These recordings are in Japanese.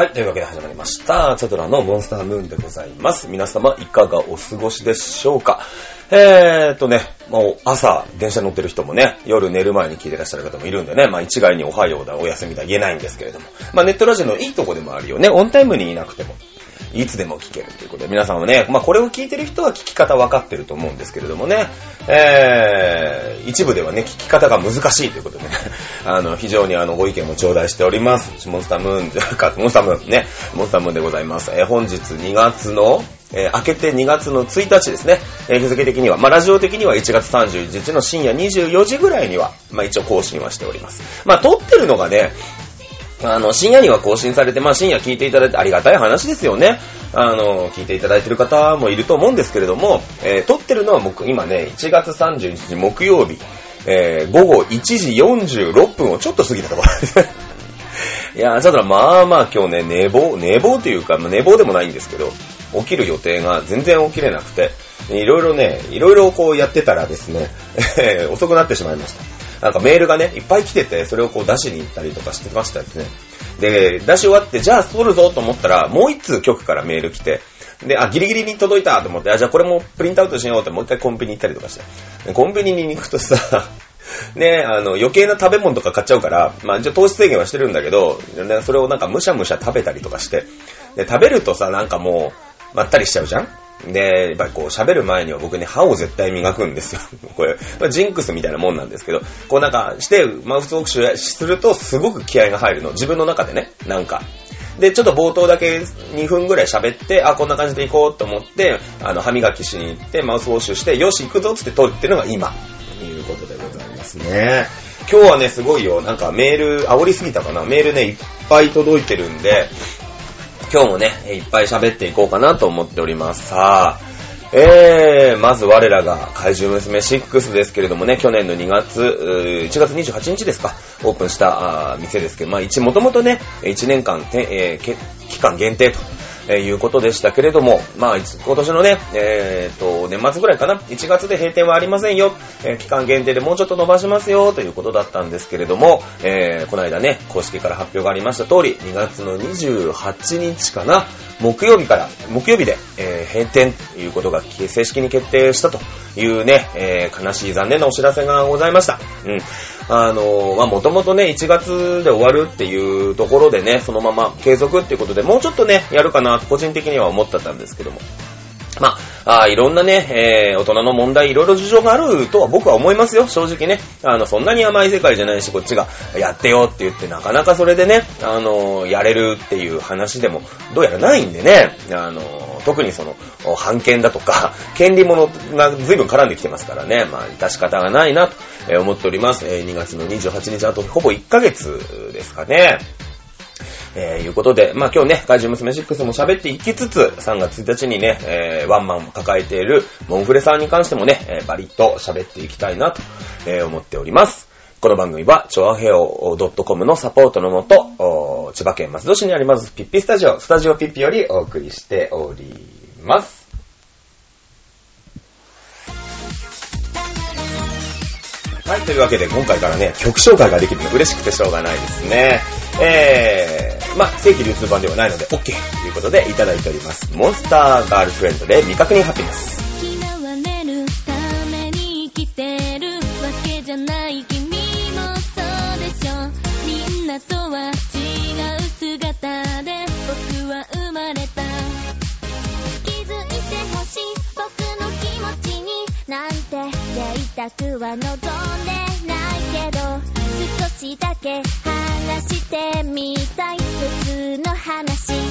はい、というわけで始まりました。チャドラのモンスタームーンでございます。皆様いかがお過ごしでしょうか？えーとね、もう朝電車乗ってる人もね、夜寝る前に聞いてらっしゃる方もいるんでね、まあ一概におはようだ、お休みだ言えないんですけれども。まあネットラジオのいいとこでもあるよね。オンタイムにいなくても。いつでも聞けるということで、皆さんもね、まあこれを聞いてる人は聞き方分かってると思うんですけれどもね、えー、一部ではね、聞き方が難しいということでね、あの、非常にあの、ご意見も頂戴しております。モンスタームーン、じゃか、モンスタームーンね、モンスタームーンでございます。えー本日2月の、えー明けて2月の1日ですね、えー日付的には、まあラジオ的には1月31日の深夜24時ぐらいには、まあ一応更新はしております。まあ撮ってるのがね、あの、深夜には更新されて、まあ深夜聞いていただいてありがたい話ですよね。あの、聞いていただいてる方もいると思うんですけれども、えー撮ってるのは僕、今ね、1月30日木曜日、えー午後1時46分をちょっと過ぎたところですね。いやー、ちょっとまあまあ今日ね、寝坊、寝坊というか、まあ寝坊でもないんですけど、起きる予定が全然起きれなくて、いろいろね、いろいろこうやってたらですね、え 遅くなってしまいました。なんかメールがね、いっぱい来てて、それをこう出しに行ったりとかしてましたですね。で、出し終わって、じゃあ撮るぞと思ったら、もう一通局からメール来て、で、あ、ギリギリに届いたと思って、あ、じゃあこれもプリントアウトしようってもう一回コンビニ行ったりとかして。コンビニに行くとさ、ね、あの、余計な食べ物とか買っちゃうから、まあ、一応糖質制限はしてるんだけど、それをなんかむしゃむしゃ食べたりとかして、で、食べるとさ、なんかもう、まったりしちゃうじゃんで、やっぱりこう喋る前には僕ね、歯を絶対磨くんですよ。これ、まあジンクスみたいなもんなんですけど、こうなんかして、マウスウォークシュするとすごく気合が入るの。自分の中でね、なんか。で、ちょっと冒頭だけ2分ぐらい喋って、あ、こんな感じで行こうと思って、あの、歯磨きしに行って、マウスウォッシュして、よし、行くぞって撮るっていうのが今、ということでございますね。今日はね、すごいよ。なんかメール、煽りすぎたかなメールね、いっぱい届いてるんで、今日もね、いっぱい喋っていこうかなと思っております。さあ、えー、まず我らが怪獣娘6ですけれどもね、去年の2月、1月28日ですか、オープンした店ですけど、まあ一、もともとね、1年間、えー期間限定と。えーいうことでしたけれども、まあ、今年のね、えー、と、年末ぐらいかな、1月で閉店はありませんよ、えー期間限定でもうちょっと伸ばしますよ、ということだったんですけれども、えーこの間ね、公式から発表がありました通り、2月の28日かな、木曜日から、木曜日で、えー閉店ということが正式に決定したというね、えー悲しい残念なお知らせがございました。うん。あのまあ、もともとね、1月で終わるっていうところでね、そのまま継続っていうことで、もうちょっとね、やるかな個人的には思ってたんですけども。まあ、あいろんなね、えー大人の問題、いろいろ事情があるとは僕は思いますよ、正直ね。あの、そんなに甘い世界じゃないし、こっちがやってよって言って、なかなかそれでね、あのーやれるっていう話でも、どうやらないんでね、あのー特にその、お判権だとか、権利物が随分絡んできてますからね、まあ、致し方がないなと思っております。えー2月の28日、あとほぼ1ヶ月ですかね。えー、いうことで、まあ今日ね、怪獣娘6も喋っていきつつ、3月1日にね、えー、ワンマンを抱えているモンフレさんに関してもね、えーバリッと喋っていきたいなと、えー思っております。この番組は、チョアヘオ .com のサポートのもと、千葉県松戸市にありますピッピスタジオ、スタジオピッピよりお送りしております。はい、というわけで今回からね、曲紹介ができるの嬉しくてしょうがないですね。えー、まあ、正規流通版ではないので OK ということでいただいております。モンスターガールフレンドで未確認ハピネス。たくは望んでないけど少しだけ話してみたい。普通の話。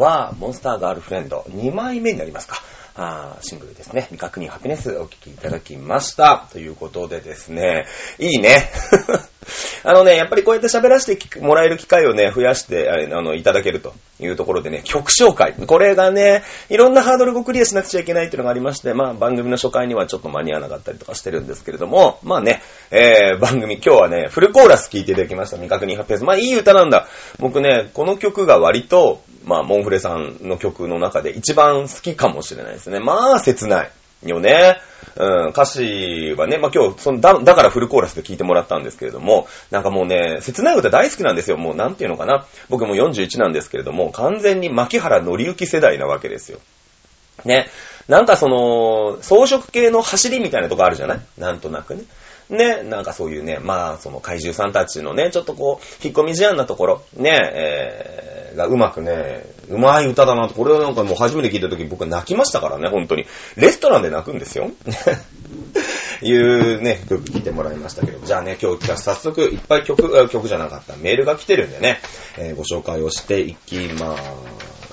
は、モンスターガールフレンド、2枚目になりますか。あシングルですね。未確認ハピネスお聴きいただきました。ということでですね、いいね。あのね、やっぱりこうやって喋らせてもらえる機会をね、増やして、あの、いただけるというところでね、曲紹介。これがね、いろんなハードルをクリアしなくちゃいけないっていうのがありまして、まあ番組の初回にはちょっと間に合わなかったりとかしてるんですけれども、まあね、えー、番組今日はね、フルコーラス聴いていただきました。未確認ハピネス。まあいい歌なんだ。僕ね、この曲が割と、まあ、モンフレさんの曲の中で一番好きかもしれないですね。まあ、切ない。よね。うん、歌詞はね、まあ今日、そのだ、だからフルコーラスで聴いてもらったんですけれども、なんかもうね、切ない歌大好きなんですよ。もうなんていうのかな。僕も41なんですけれども、完全に牧原紀之世代なわけですよ。ね。なんかその、装飾系の走りみたいなとこあるじゃない？なんとなくね。ね、なんかそういうね、まあ、その怪獣さんたちのね、ちょっとこう、引っ込み思案なところ、ね、えー、がうまくね、うまい歌だなと、これをなんかもう初めて聞いた時僕は泣きましたからね、本当に。レストランで泣くんですよ。いうね、曲聴いてもらいましたけど、じゃあね、今日早速いっぱい曲、曲じゃなかった、メールが来てるんでね、えー、ご紹介をしていきま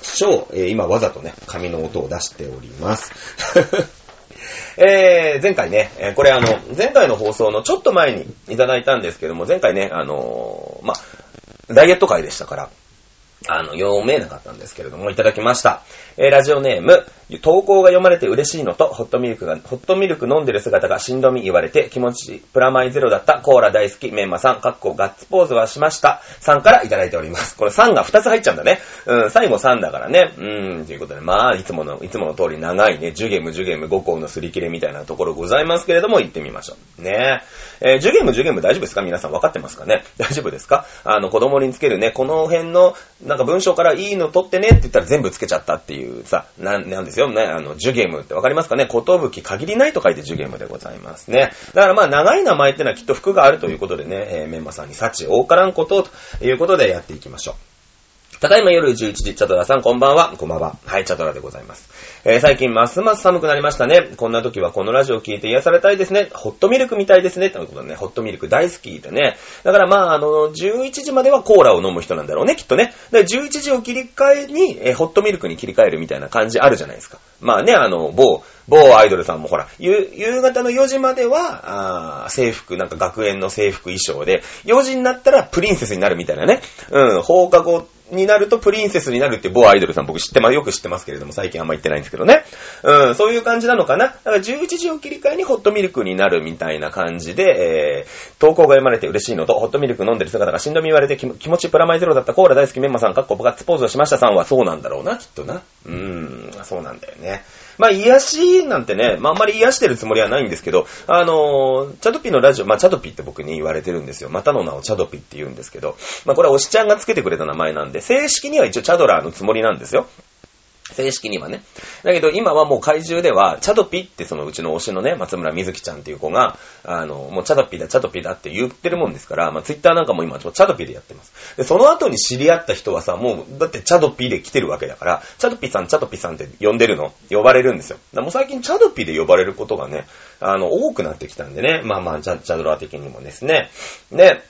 しょう。えー、今わざとね、紙の音を出しております。えー、前回ね、え、これあの、前回の放送のちょっと前にいただいたんですけども、前回ね、あのー、ま、ダイエット会でしたから、あの、読めなかったんですけれども、いただきました。えー、ラジオネーム、投稿が読まれて嬉しいのと、ホットミルクが、ホットミルク飲んでる姿がしんどみ言われて気持ちプラマイゼロだったコーラ大好きメンマさん、かっこガッツポーズはしました。さんからいただいております。これ3が2つ入っちゃうんだね。うん、最後3だからね。うん、ということで、まあ、いつもの、いつもの通り長いね、ジュゲムジュゲム5個のすり切れみたいなところございますけれども、行ってみましょう。ねえー、ジュゲムジュゲム大丈夫ですか？皆さん分かってますか？ね 大丈夫ですか？あの、子供につけるね、この辺の、なんか文章からいいの取ってねって言ったら全部つけちゃったっていうさ、な、なんですよね。あの、ジュゲムってわかりますかね？ことぶき限りないと書いてジュゲムでございますね。だからまあ、長い名前ってのはきっと服があるということでね、えー、メンマさんに幸多からんことということでやっていきましょう。ただいま夜11時、チャトラさんこんばんは。こんばんは。はい、チャトラでございます。えー、最近ますます寒くなりましたね。こんな時はこのラジオを聞いて癒されたいですね。ホットミルクみたいですね。ということでね、ホットミルク大好きでね。だからまあ、あの、11時まではコーラを飲む人なんだろうね、きっとね。で、11時を切り替えに、えー、ホットミルクに切り替えるみたいな感じあるじゃないですか。まあね、あの、某、某アイドルさんもほら、夕夕方の4時までは、あ制服、なんか学園の制服衣装で、4時になったらプリンセスになるみたいなね。うん、放課後になるとプリンセスになるって某アイドルさん僕知ってます、よく知ってますけれども、最近あんま言ってないんですけどね。うん、そういう感じなのかな。だから11時を切り替えにホットミルクになるみたいな感じで、えー、投稿が読まれて嬉しいのと、ホットミルク飲んでる姿がしんどみ言われて気持ちプラマイゼロだったコーラ大好きメンマさん、かっこガッツポーズをしましたさんはそうなんだろうな、きっとな。うーん、そうなんだよね。まあ、癒しなんてね、まあ、あんまり癒してるつもりはないんですけど、あのー、チャドピのラジオ、まあ、チャドピって僕に言われてるんですよ。またの名をチャドピって言うんですけど、まあ、これはおしちゃんがつけてくれた名前なんで、正式には一応チャドラーのつもりなんですよ。正式にはね。だけど今はもう怪獣では、チャドピってそのうちの推しのね、松村瑞希ちゃんっていう子が、あの、もうチャドピだ、チャドピだって言ってるもんですから、まあツイッターなんかも今チャドピでやってます。で、その後に知り合った人はさ、もう、だってチャドピで来てるわけだから、チャドピさん、チャドピさんって呼んでるの、呼ばれるんですよ。だもう最近チャドピで呼ばれることがね、あの、多くなってきたんでね、まあまあ、チャドラー的にもですね。で、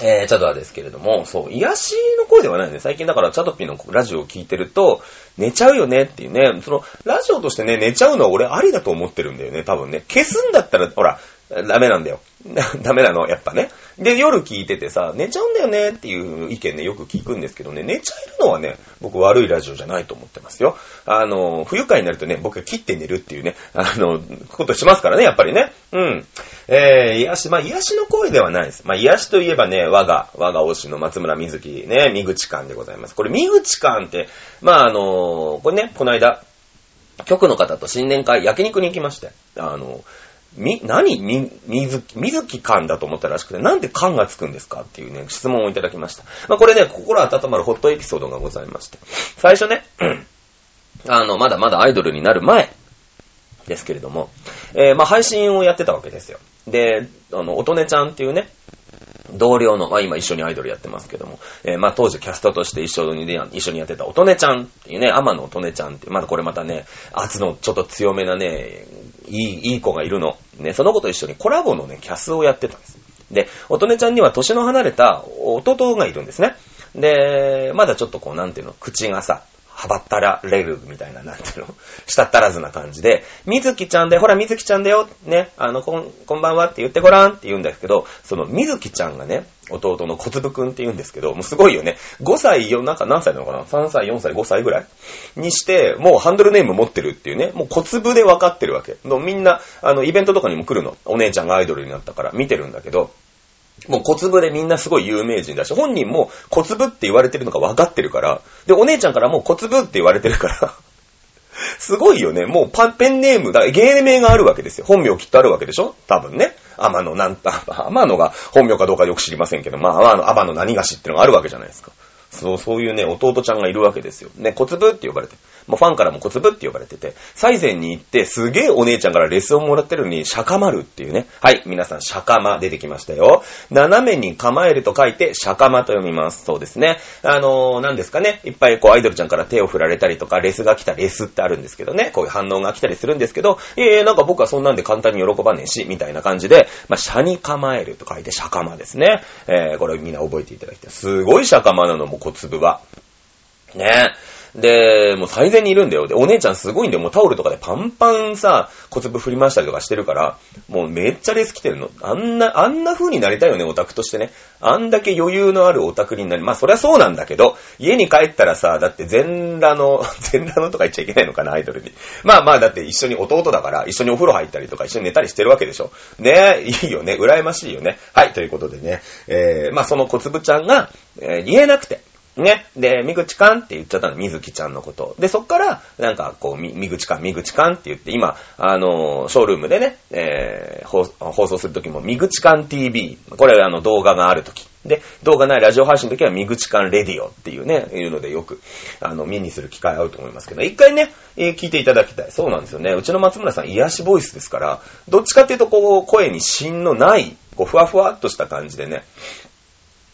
えー、チャドラですけれども、そう、癒しの声ではないね。最近だからチャドピーのラジオを聞いてると、寝ちゃうよねっていうね、その、ラジオとしてね、寝ちゃうのは俺ありだと思ってるんだよね、多分ね。消すんだったら、ほら、ダメなんだよ。ダメなの、やっぱね。で、夜聞いててさ、寝ちゃうんだよねっていう意見ね、よく聞くんですけどね、寝ちゃえるのはね、僕悪いラジオじゃないと思ってますよ。あの、不愉快になるとね、僕は切って寝るっていうね、あの、ことしますからね、やっぱりね。うん。えー、癒し、まあ、癒しの声ではないです。まあ、癒しといえばね、我が、我が推しの松村瑞希ね、三口館でございます。これ、三口館って、まあ、あの、これね、この間、局の方と新年会、焼肉に行きまして、あの、み、何み、みずき、みずき感だと思ったらしくて、なんで感がつくんですかっていうね、質問をいただきました。まあ、これね、心温まるホットエピソードがございまして。最初ね、あの、まだまだアイドルになる前ですけれども、えー、まあ、配信をやってたわけですよ。で、あの、音音ちゃんっていうね、同僚の、まあ今一緒にアイドルやってますけども、えー、まあ当時キャストとして一緒に、一緒にやってた音音ちゃんっていうね、天野音音ちゃんっていう、まだこれまたね、圧のちょっと強めなね、いい、いい子がいるの。ね、その子と一緒にコラボのね、キャスをやってたんです。で、音音ちゃんには年の離れた弟がいるんですね。で、まだちょっとこう、なんていうの、口がさ、はばったられるみたいな、なんていうの、したったらずな感じで、みずきちゃんで、ほら、みずきちゃんだよ、ね、あの、こん、こんばんはって言ってごらんって言うんですけど、その、みずきちゃんがね、弟の小粒くんって言うんですけど、もうすごいよね。5歳よ、なんか何歳なのかな ?3 歳、4歳、5歳ぐらい？にして、もうハンドルネーム持ってるっていうね、もう小粒で分かってるわけ。のみんな、あの、イベントとかにも来るの。お姉ちゃんがアイドルになったから見てるんだけど、もう小粒でみんなすごい有名人だし、本人も小粒って言われてるのが分かってるから、で、お姉ちゃんからもう小粒って言われてるから、すごいよね。もうパンペンネーム、だ芸名があるわけですよ。本名きっとあるわけでしょ？多分ね。天野なんた、天野が本名かどうかよく知りませんけど、まあ、あの、天野何がしっていうのがあるわけじゃないですか。そう、そういうね、弟ちゃんがいるわけですよ。ね、小粒って呼ばれて。もうファンからも小粒って呼ばれてて、最前に行って、すげえお姉ちゃんからレッスンをもらってるのに、シャカマルっていうね。はい、皆さん、シャカマ出てきましたよ。斜めに構えると書いて、シャカマと読みます。そうですね。あのー、何ですかね。いっぱいこう、アイドルちゃんから手を振られたりとか、レスが来たレスってあるんですけどね。こういう反応が来たりするんですけど、いえいえ、なんか僕はそんなんで簡単に喜ばねえし、みたいな感じで、まあ、シャに構えると書いて、シャカマですね。えー、これみんな覚えていただきたい。すごいシャカマなの、も小粒は。ねで、もう最善にいるんだよ。で、お姉ちゃんすごいんだよ。もうタオルとかでパンパンさ、小粒振り回したりとかしてるから、もうめっちゃレース来てるの。あんな、あんな風になりたいよね、オタクとしてね。あんだけ余裕のあるオタクになり、まあそりゃそうなんだけど、家に帰ったらさ、だって全裸の、全裸のとか言っちゃいけないのかな、アイドルに。まあまあだって一緒に弟だから、一緒にお風呂入ったりとか一緒に寝たりしてるわけでしょ。ねえいいよね、羨ましいよね。はい、ということでね、えー、まあその小粒ちゃんが、えー言えなくて、ね。で、みぐちかんって言っちゃったの、みずきちゃんのこと。で、そっから、なんか、こう、み、みぐちかん、みぐちかんって言って、今、あのーショールームでね、えー放放送するときも、みぐちかん TV。これ、あの、動画があるとき。で、動画ないラジオ配信のときは、みぐちかんレディオっていうね、いうのでよく、あの、見にする機会あると思いますけど、一回ね、えー聞いていただきたい。そうなんですよね。うちの松村さん、癒しボイスですから、どっちかっていうと、こう、声に芯のない、こう、ふわふわっとした感じでね、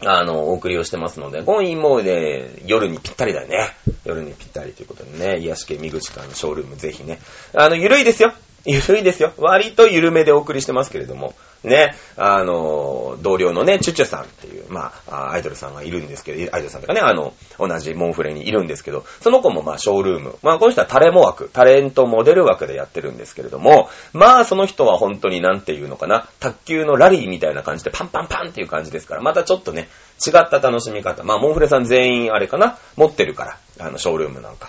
あの、お送りをしてますので、今夜もね、夜にぴったりだよね。夜にぴったりということでね、癒し系身口館のショールームぜひね。あの、ゆるいですよ。ゆるいですよ。割とゆるめでお送りしてますけれども、ね、あの、同僚のね、チュチュさんっていう、まあ、アイドルさんがいるんですけど、アイドルさんとかね、あの、同じモンフレにいるんですけど、その子もまあ、ショールーム。まあ、この人はタレモ枠、タレントモデル枠でやってるんですけれども、まあ、その人は本当になんていうのかな、卓球のラリーみたいな感じでパンパンパンっていう感じですから、またちょっとね、違った楽しみ方。まあ、モンフレさん全員あれかな、持ってるから、あの、ショールームなんか。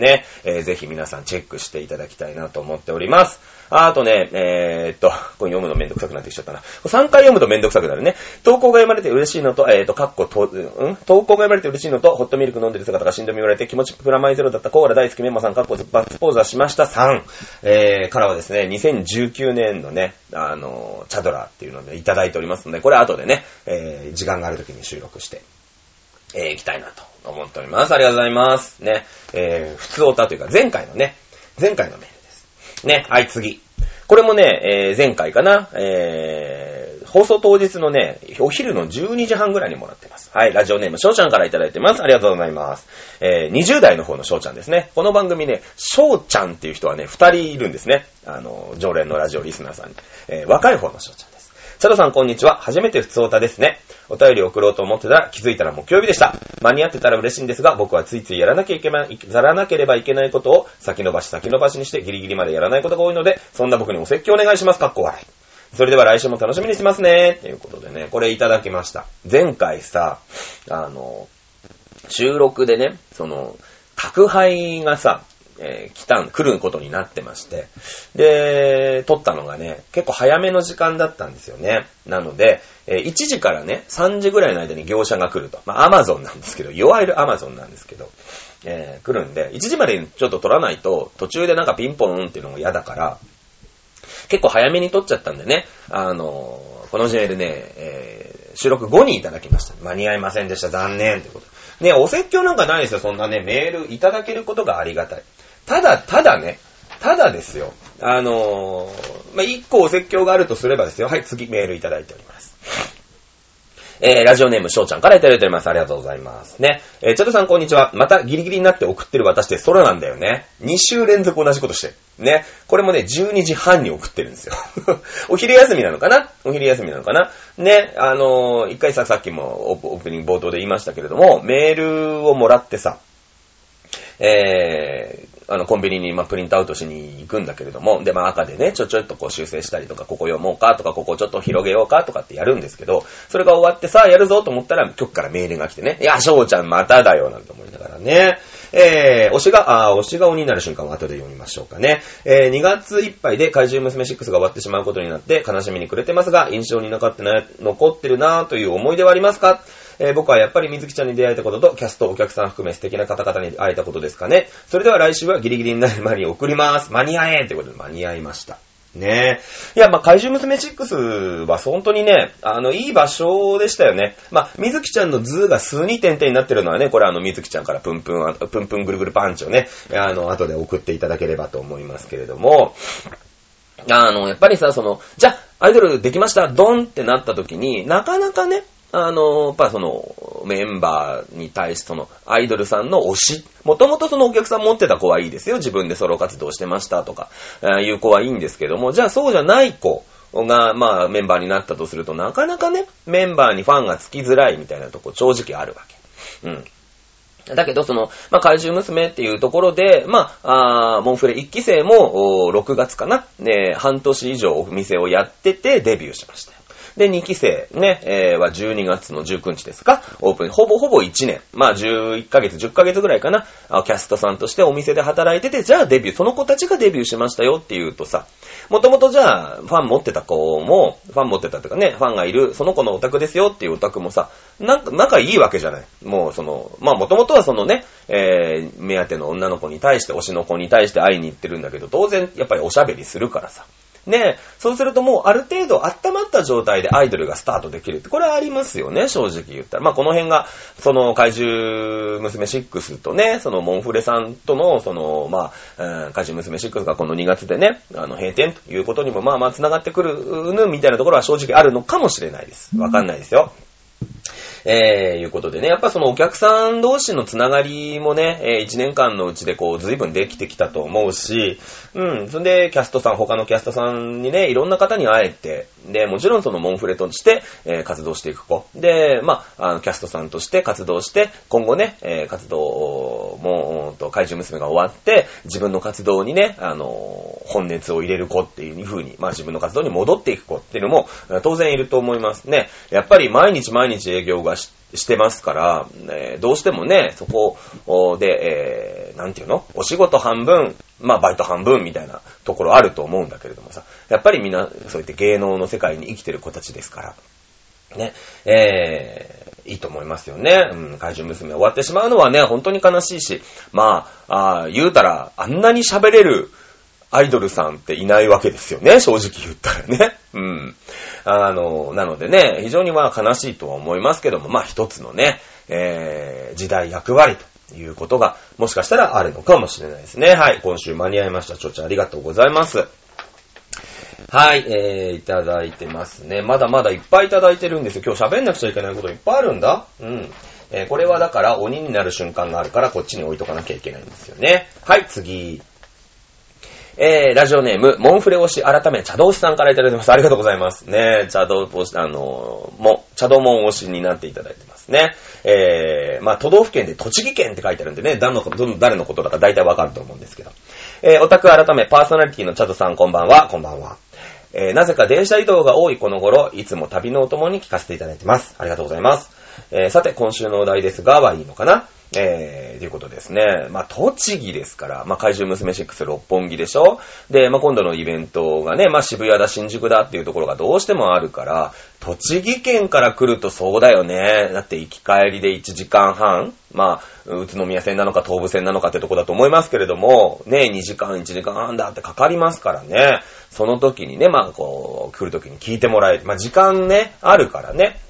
ね、えーぜひ皆さんチェックしていただきたいなと思っております。あとね、えー、っと、これ読むのめんどくさくなってきちゃったな。3回読むとめんどくさくなるね。投稿が読まれて嬉しいのと、えー、っと、かっこ、うん？投稿が読まれて嬉しいのと、ホットミルク飲んでる姿がしんどみ言われて気持ちプラマイゼロだったコーラ大好きメンマさん、かっこバッツポーズはしました3。えー、からはですね、2019年のね、あの、チャドラっていうのでいただいておりますので、これ後でね、えー、時間がある時に収録して、えー、行きたいなと思っております。ありがとうございます。ね、えー、普通オタというか、前回のね、前回のメールです。ね、はい、次。これもね、えー、前回かな、えー、放送当日のね、お昼の12時半ぐらいにもらってます。はい、ラジオネーム、しょうちゃんからいただいてます。ありがとうございます。えー、20代の方のしょうちゃんですね。この番組ね、しょうちゃんっていう人はね、2人いるんですね。あの、常連のラジオリスナーさんに。えー、若い方のしょうちゃんです。チャドさんこんにちは。初めて普通歌ですね。お便りを送ろうと思ってたら気づいたら木曜日でした。間に合ってたら嬉しいんですが、僕はついついやらなきゃいけない、やらなければいけないことを先延ばし先延ばしにしてギリギリまでやらないことが多いので、そんな僕にお説教お願いします。かっこ笑い。それでは来週も楽しみにしますね。ということでね、これいただきました。前回さ、あの、収録でね、その、宅配がさ、えー来たん、来ることになってまして、で、撮ったのがね、結構早めの時間だったんですよね。なので、えー1時からね、3時ぐらいの間に業者が来ると。まあ、アマゾンなんですけど、いわゆるアマゾンなんですけど、えー来るんで、1時までにちょっと撮らないと、途中でなんかピンポーンっていうのが嫌だから、結構早めに撮っちゃったんでね、あのーこのメールね、えー収録後にいただきました。間に合いませんでした。残念ってこと。ね、お説教なんかないですよ。そんなね、メールいただけることがありがたい。ただ、ただね、ただですよ。あのーまあ、一個お説教があるとすればですよ。はい、次メールいただいております。えー、ラジオネーム、しょうちゃんからいただいております。ありがとうございます。ね。えー、チャドさんこんにちは。またギリギリになって送ってる私で空なんだよね。2週連続同じことして。ね。これもね、12時半に送ってるんですよ。お昼休みなのかな？お昼休みなのかな？ね。あのー、一回さ、さっきもオープニング冒頭で言いましたけれども、メールをもらってさ、えー、あの、コンビニに、まあ、プリントアウトしに行くんだけれども、で、まあ、赤でね、ちょちょっとこう修正したりとか、ここ読もうかとか、ここちょっと広げようかとかってやるんですけど、それが終わってさあ、やるぞと思ったら、局からメールが来てね、いや、翔ちゃんまただよ、なんて思いながらね。えー、推しが、あ推しが鬼になる瞬間を後で読みましょうかね。えー、2月いっぱいで怪獣娘6が終わってしまうことになって悲しみに暮れてますが、印象に残ってない、残ってるなぁという思い出はありますか？えー僕はやっぱり水木ちゃんに出会えたことと、キャスト、お客さん含め素敵な方々に会えたことですかね。それでは来週はギリギリになる前に送ります。間に合えということで間に合いました。ねえ。いや、まあ、怪獣娘6は本当にね、あの、いい場所でしたよね。まあ、水木ちゃんの図が数に点々になってるのはね、これあの、水木ちゃんからプンプン、プンプンぐるぐるパンチをね、あの、後で送っていただければと思いますけれども、あの、やっぱりさ、その、じゃ、アイドルできました、ドンってなった時に、なかなかね、あの、やっぱその、メンバーに対してその、アイドルさんの推し、もともとそのお客さん持ってた子はいいですよ。自分でソロ活動してましたとか、あーいう子はいいんですけども、じゃあそうじゃない子が、まあ、メンバーになったとすると、なかなかね、メンバーにファンがつきづらいみたいなとこ正直あるわけ。うん。だけど、その、まあ、怪獣娘っていうところで、まあ、あモンフレ1期生も、6月かな、ね、半年以上お店をやっててデビューしました。で、2期生ね、えーは12月の19日ですか？オープン、ほぼほぼ1年。まあ、11ヶ月、10ヶ月ぐらいかな。キャストさんとしてお店で働いてて、じゃあデビュー、その子たちがデビューしましたよっていうとさ、もともとじゃあ、ファン持ってた子も、ファン持ってたっていうかね、ファンがいる、その子のオタクですよっていうオタクもさ、なんか、仲いいわけじゃない。もう、その、まあ、もともとはそのね、えー、目当ての女の子に対して、推しの子に対して会いに行ってるんだけど、当然、やっぱりおしゃべりするからさ。ねえそうするともうある程度温まった状態でアイドルがスタートできるって、これはありますよね、正直言ったら。まあこの辺が、その怪獣娘6とね、そのモンフレさんとの、その、まあ、うん怪獣娘6がこの2月でね、あの、閉店ということにもまあまあ繋がってくるぬ、みたいなところは正直あるのかもしれないです。わかんないですよ。えー、いうことでね、やっぱそのお客さん同士のつながりもね、えー、1年間のうちでこう、随分できてきたと思うし、うん、そんで、キャストさん、他のキャストさんにね、いろんな方に会えて、で、もちろんそのモンフレとして、えー活動していく子。で、まあ、あの、キャストさんとして活動して、今後ね、えー活動も、うと、怪獣娘が終わって、自分の活動にね、あの本熱を入れる子っていう風に、まあ自分の活動に戻っていく子っていうのも、当然いると思いますね。やっぱり毎日毎日営業がしてますから、えーどうしてもね、そこで、えーなんていうの？お仕事半分、まあバイト半分みたいなところあると思うんだけれどもさ、やっぱりみんな、そうやって芸能の世界に生きてる子たちですから、ね、えー、いいと思いますよね。うん、怪獣娘終わってしまうのはね、本当に悲しいし、まあ、あー言うたら、あんなに喋れるアイドルさんっていないわけですよね、正直言ったらね。うん。あの、なのでね、非常にまあ悲しいとは思いますけども、まあ一つのね、えー、時代役割ということが、もしかしたらあるのかもしれないですね。はい、今週間に合いました。ちょちょありがとうございます。はい、えー、いただいてますね。まだまだいっぱいいただいてるんですよ。今日喋んなくちゃいけないこといっぱいあるんだ。うん。えー、これはだから鬼になる瞬間があるからこっちに置いとかなきゃいけないんですよね。はい、次。えー、ラジオネーム、モンフレ推し改め、茶道師さんからいただいてます。ありがとうございます。ね茶道推し、あのーも、茶道門推しになっていただいてますね。えー、まあ、都道府県で栃木県って書いてあるんでね、誰のこと、誰のことだか大体わかると思うんですけど。えー、オタク改め、パーソナリティの茶道さん、こんばんは、こんばんは。えー、なぜか電車移動が多いこの頃、いつも旅のお供に聞かせていただいてます。ありがとうございます。えー、さて、今週のお題ですが、はいいのかな？えー、ということですね。まあ、栃木ですから、まあ、怪獣娘6六本木でしょ？で、まあ、今度のイベントがね、まあ、渋谷だ、新宿だっていうところがどうしてもあるから、栃木県から来るとそうだよね。だって行き帰りで1時間半まあ、宇都宮線なのか東武線なのかってとこだと思いますけれども、ね、2時間、1時間半だってかかりますからね。その時にね、まあ、こう、来る時に聞いてもらえる。まあ、時間ね、あるからね。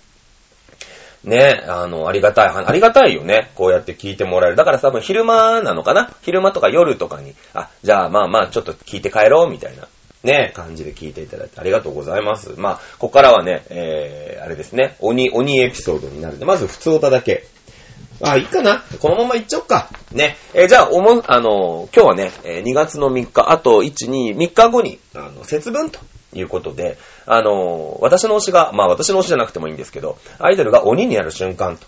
ね、あの、ありがたい、ありがたいよね。こうやって聞いてもらえる。だから多分昼間なのかな？昼間とか夜とかに、あ、じゃあまあまあちょっと聞いて帰ろうみたいな。ね、感じで聞いていただいてありがとうございます。まあ、ここからはね、えー、あれですね、鬼、鬼エピソードになるんで、まず普通歌だけ。あ、いいかな？このままいっちゃおっか。ね。えーじゃあ、おも、あのー今日はね、えー2月の3日、あと1、2、3日後に、あの、節分ということで、あの私の推しが、まあ私の推しじゃなくてもいいんですけど、アイドルが鬼になる瞬間と。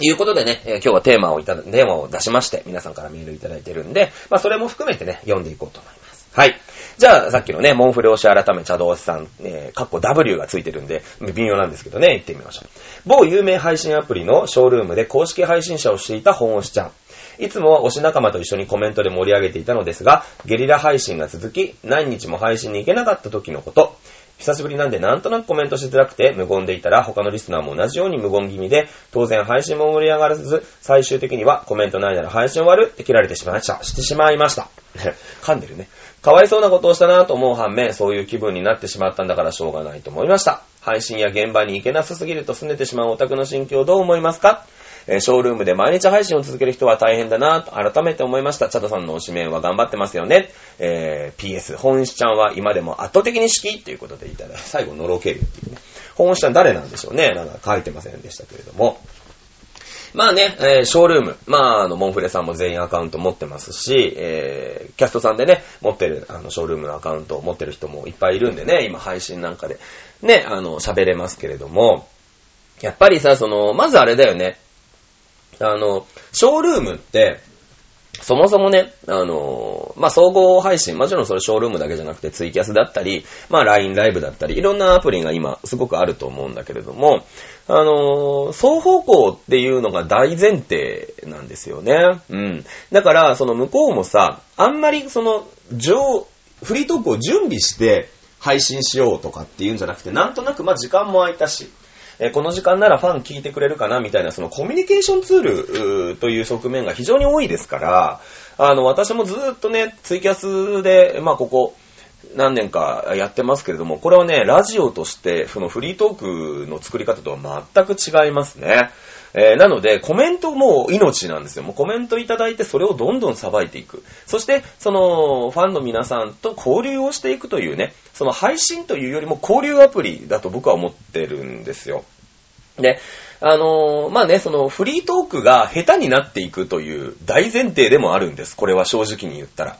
いうことでね、えー今日はテーマをいただ、テーマを出しまして、皆さんからメールいただいてるんで、まあそれも含めてね、読んでいこうと思います。はい。じゃあ、さっきのね、モンフレ推し改め茶道師さん、えー、かっこ W がついてるんで、微妙なんですけどね、行ってみましょう。某有名配信アプリのショールームで公式配信者をしていた本推しちゃん。いつもは推し仲間と一緒にコメントで盛り上げていたのですが、ゲリラ配信が続き、何日も配信に行けなかった時のこと。久しぶりなんでなんとなくコメントしづらくて無言でいたら他のリスナーも同じように無言気味で当然配信も盛り上がらず最終的にはコメントないなら配信終わるって切られてしまいました。してしまいました。噛んでるね。かわいそうなことをしたなと思う反面そういう気分になってしまったんだからしょうがないと思いました。配信や現場に行けなさすぎると拗ねてしまうオタクの心境どう思いますか？えショールームで毎日配信を続ける人は大変だなと改めて思いました。チャドさんの推しメンは頑張ってますよね。えー PS、本志ちゃんは今でも圧倒的に好きということでいただいて、最後のろけるっていうね。本志ちゃん誰なんでしょうね。なんか書いてませんでしたけれども。まあね、えーショールーム。まあ、あの、モンフレさんも全員アカウント持ってますし、えーキャストさんでね、持ってる、あの、ショールームのアカウントを持ってる人もいっぱいいるんでね、今配信なんかで、ね、あの、喋れますけれども、やっぱりさ、その、まずあれだよね。あの、ショールームって、そもそもね、あのまあ、総合配信、もちろんそれショールームだけじゃなくてツイキャスだったり、まあ、LINE ライブだったり、いろんなアプリが今すごくあると思うんだけれども、あの双方向っていうのが大前提なんですよね。うん。だから、その向こうもさ、あんまりその、上、フリートークを準備して配信しようとかっていうんじゃなくて、なんとなくま時間も空いたし、えこの時間ならファン聞いてくれるかなみたいな、そのコミュニケーションツールという側面が非常に多いですから、あの、私もずーっとね、ツイキャスで、まあ、ここ、何年かやってますけれども、これはね、ラジオとして、そのフリートークの作り方とは全く違いますね。えーなので、コメントも命なんですよ。もうコメントいただいて、それをどんどんさばいていく。そして、その、ファンの皆さんと交流をしていくというね、その配信というよりも交流アプリだと僕は思ってるんですよ。で、あのーまあね、そのフリートークが下手になっていくという大前提でもあるんです。これは正直に言ったら。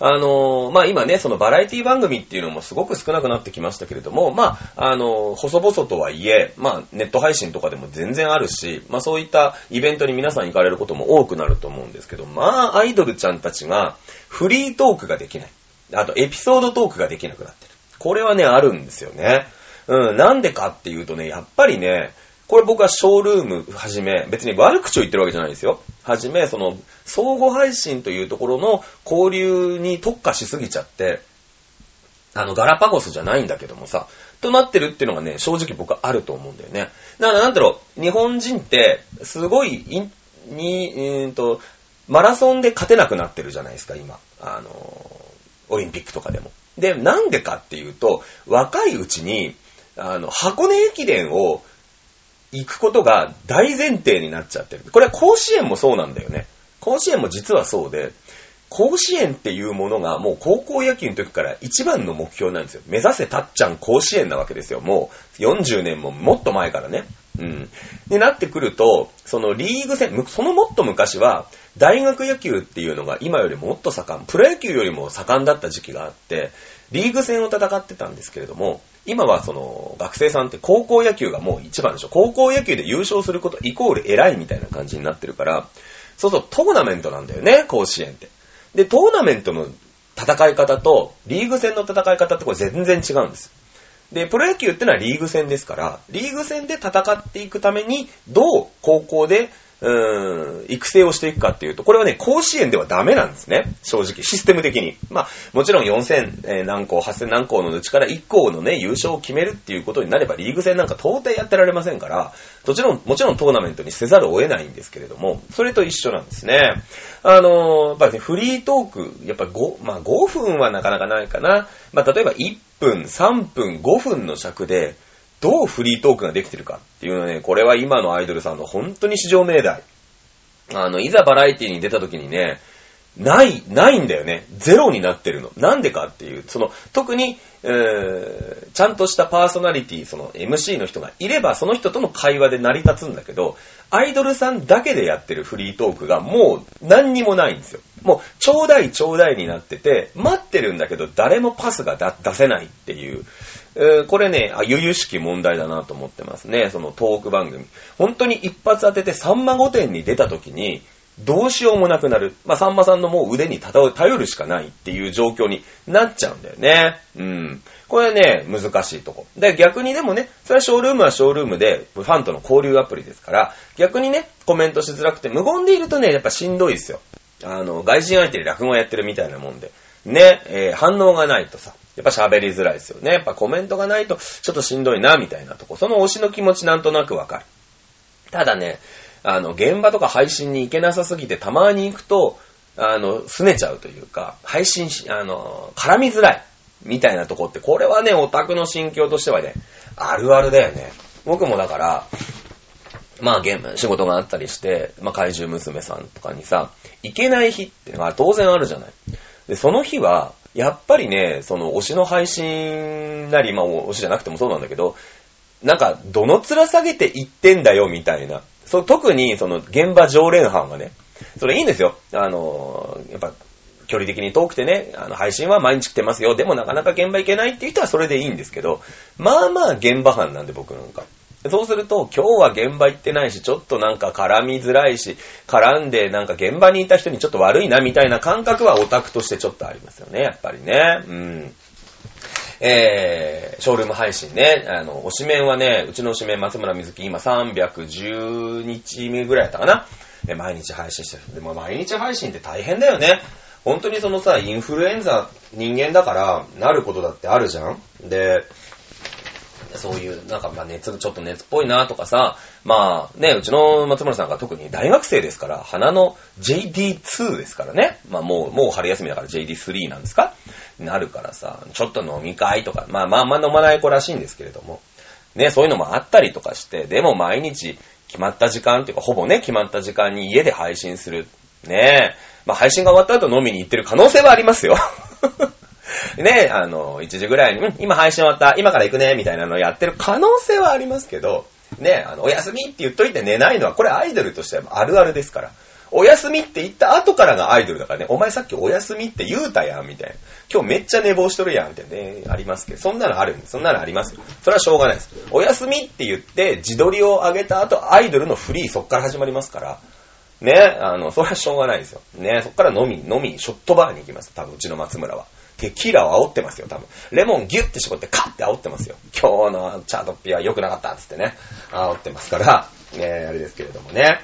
あのーまあ今ね、そのバラエティ番組っていうのもすごく少なくなってきましたけれども、まあ、あのー細々とはいえ、まあネット配信とかでも全然あるし、まあそういったイベントに皆さん行かれることも多くなると思うんですけど、まあアイドルちゃんたちがフリートークができない。あとエピソードトークができなくなってる。これはね、あるんですよね。うん、なんでかっていうとね、やっぱりね、これ僕はショールームはじめ、別に悪口を言ってるわけじゃないですよ。はじめ、その、相互配信というところの交流に特化しすぎちゃって、あの、ガラパゴスじゃないんだけどもさ、となってるっていうのがね、正直僕はあると思うんだよね。だからなんだろう、日本人って、すごい、いんに、うーと、マラソンで勝てなくなってるじゃないですか、今。あの、オリンピックとかでも。で、なんでかっていうと、若いうちに、あの、箱根駅伝を行くことが大前提になっちゃってる。これは甲子園もそうなんだよね。甲子園も実はそうで、甲子園っていうものがもう高校野球の時から一番の目標なんですよ。目指せたっちゃん甲子園なわけですよ。もう40年ももっと前からね。うん。で、なってくると、そのリーグ戦、そのもっと昔は、大学野球っていうのが今よりもっと盛ん、プロ野球よりも盛んだった時期があって、リーグ戦を戦ってたんですけれども、今はその学生さんって高校野球がもう一番でしょ。高校野球で優勝することイコール偉いみたいな感じになってるから、そうそう、トーナメントなんだよね、甲子園って。で、トーナメントの戦い方と、リーグ戦の戦い方ってこれ全然違うんです。で、プロ野球ってのはリーグ戦ですから、リーグ戦で戦っていくために、どう高校で、うーん、育成をしていくかっていうと、これはね、甲子園ではダメなんですね。正直、システム的に。まあ、もちろん4000何校、8000何校のうちから1校のね、優勝を決めるっていうことになれば、リーグ戦なんか到底やってられませんから、もちろん、もちろんトーナメントにせざるを得ないんですけれども、それと一緒なんですね。あのーやっぱりね、フリートーク、やっぱ5、まあ5分はなかなかないかな。まあ例えば1分、3分、5分の尺で、どうフリートークができてるかっていうのはね、これは今のアイドルさんの本当に至上命題。あの、いざバラエティに出た時にね、ない、ないんだよね。ゼロになってるの。なんでかっていう、その、特に、えー、ちゃんとしたパーソナリティ、その MC の人がいれば、その人との会話で成り立つんだけど、アイドルさんだけでやってるフリートークがもう何にもないんですよ。もう、ちょうだいちょうだいになってて、待ってるんだけど、誰もパスが出せないっていう。これね、あ、由々しき問題だなと思ってますね。そのトーク番組。本当に一発当ててさんま御殿に出た時に、どうしようもなくなる。まあ、さんまさんのもう腕に頼るしかないっていう状況になっちゃうんだよね。うん。これね、難しいとこ。で、逆にでもね、それはショールームはショールームで、ファンとの交流アプリですから、逆にね、コメントしづらくて、無言でいるとね、やっぱしんどいですよ。あの、外人相手に落語やってるみたいなもんで。ね、えー反応がないとさ、やっぱ喋りづらいですよね。やっぱコメントがないと、ちょっとしんどいな、みたいなとこ。その推しの気持ちなんとなくわかる。ただね、あの、現場とか配信に行けなさすぎて、たまに行くと、あの、拗ねちゃうというか、配信し、あの、絡みづらい、みたいなとこって、これはね、オタクの心境としてはね、あるあるだよね。僕もだから、まあ、ゲーム、仕事があったりして、まあ、怪獣娘さんとかにさ、行けない日ってのが当然あるじゃない。で、その日は、やっぱりね、その推しの配信なり、まあ、推しじゃなくてもそうなんだけど、なんか、どの面下げて行ってんだよ、みたいな。そう、特に、その、現場常連班はね、それいいんですよ。あの、やっぱ、距離的に遠くてね、あの、配信は毎日来てますよ。でもなかなか現場行けないっていう人はそれでいいんですけど、まあまあ現場班なんで僕なんか。そうすると、今日は現場行ってないし、ちょっとなんか絡みづらいし、絡んでなんか現場にいた人にちょっと悪いなみたいな感覚はオタクとしてちょっとありますよね、やっぱりね。うん。えー、ショールーム配信ね、あの、推しメンはね、うちの推しメン松村瑞希今310日目ぐらいだったかな。毎日配信してる。でも毎日配信って大変だよね。本当にそのさ、インフルエンザ人間だから、なることだってあるじゃんで、そういう、なんかまあ熱、ちょっと熱っぽいなとかさ、まあね、うちの松村さんが特に大学生ですから、鼻の JD2 ですからね。まあもう、もう春休みだから JD3 なんですか？なるからさ、ちょっと飲み会とか、まあまああ飲まない子らしいんですけれども、ね、そういうのもあったりとかして、でも毎日決まった時間っていうか、ほぼね、決まった時間に家で配信する。ねえまあ配信が終わった後飲みに行ってる可能性はありますよ。ね、あの、1時ぐらいに、うん今配信終わった、今から行くね、みたいなのをやってる可能性はありますけど、ね、あの、お休みって言っといて寝ないのは、これアイドルとしてはあるあるですから。お休みって言った後からがアイドルだからね、お前さっきお休みって言うたやん、みたいな。今日めっちゃ寝坊しとるやん、みたいなね、ありますけど、そんなのあるんです。そんなのあります。それはしょうがないです。お休みって言って、自撮りを上げた後、アイドルのフリーそっから始まりますから。ね、あの、それはしょうがないですよ。ね、そっから飲み、飲み、ショットバーに行きます。多分、うちの松村は。テキーラを煽ってますよ、多分。レモンギュッて絞ってカッて煽ってますよ。今日のチャートッピは良くなかったっつってね、煽ってますから、えー、あれですけれどもね。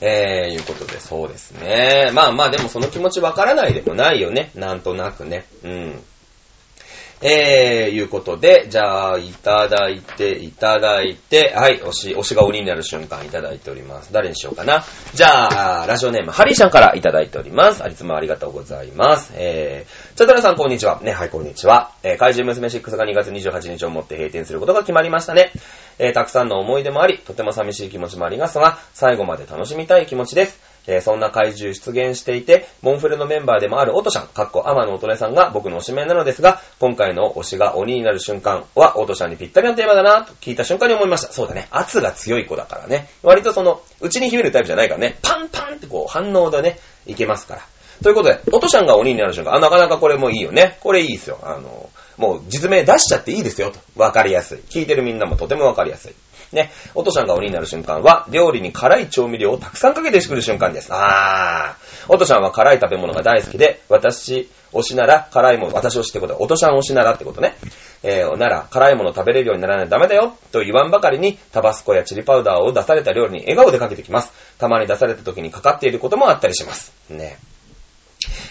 えー、いうことで、そうですね。まあまあ、でもその気持ちわからないでもないよね。なんとなくね。うん。えー、いうことで、じゃあ、いただいて、いただいて、はい、推し、推しが鬼になる瞬間いただいております。誰にしようかな。じゃあ、ラジオネーム、ハリーさんからいただいております。あいつもありがとうございます。えー、チャトラさんこんにちは。ね、はい、こんにちは。えー、怪獣娘6が2月28日をもって閉店することが決まりましたね。えー、たくさんの思い出もあり、とても寂しい気持ちもありますが、最後まで楽しみたい気持ちです。えーそんな怪獣出現していて、モンフレのメンバーでもあるオトシャン、かっこアマのオトネさんが僕の推しメンなのですが、今回の推しが鬼になる瞬間は、オトシャンにぴったりなテーマだな、と聞いた瞬間に思いました。そうだね、圧が強い子だからね。割とその、内に秘めるタイプじゃないからね、パンパンってこう反応でね、いけますから。ということで、オトシャンが鬼になる瞬間、あ、なかなかこれもいいよね。これいいですよ。あの、もう実名出しちゃっていいですよ、と。わかりやすい。聞いてるみんなもとてもわかりやすい。ね。おとちゃんが鬼になる瞬間は、料理に辛い調味料をたくさんかけてくる瞬間です。あー。おとちゃんは辛い食べ物が大好きで、私推しなら辛いもの、私推しってことは、おとちゃん推しならってことね。えー、なら、辛いもの食べれるようにならないとダメだよ、と言わんばかりに、タバスコやチリパウダーを出された料理に笑顔でかけてきます。たまに出された時にかかっていることもあったりします。ね。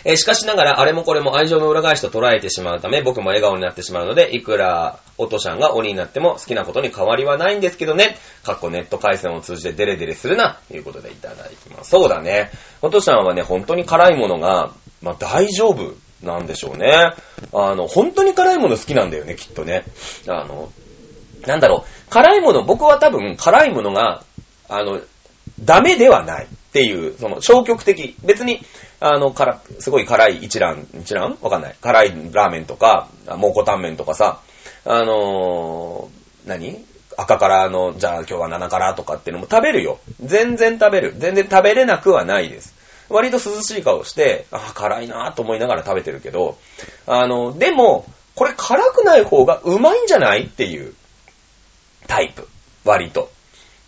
えーしかしながら、あれもこれも愛情の裏返しと捉えてしまうため、僕も笑顔になってしまうので、いくら、おとちゃんが鬼になっても好きなことに変わりはないんですけどね。かっこネット回線を通じてデレデレするな、ということでいただきます。そうだね。おとちゃんはね、本当に辛いものが、まあ大丈夫なんでしょうね。あの、本当に辛いもの好きなんだよね、きっとね。あの、なんだろう、辛いもの、僕は多分辛いものが、あの、ダメではない。っていう、その消極的。別に、あの、から、すごい辛い一蘭、一蘭？わかんない。辛いラーメンとか、蒙古タンメンとかさ、あのー何？赤辛の、じゃあ今日は7辛とかっていうのも食べるよ。全然食べる。全然食べれなくはないです。割と涼しい顔して、あ辛いなと思いながら食べてるけど、あの、でも、これ辛くない方がうまいんじゃない？っていうタイプ。割と。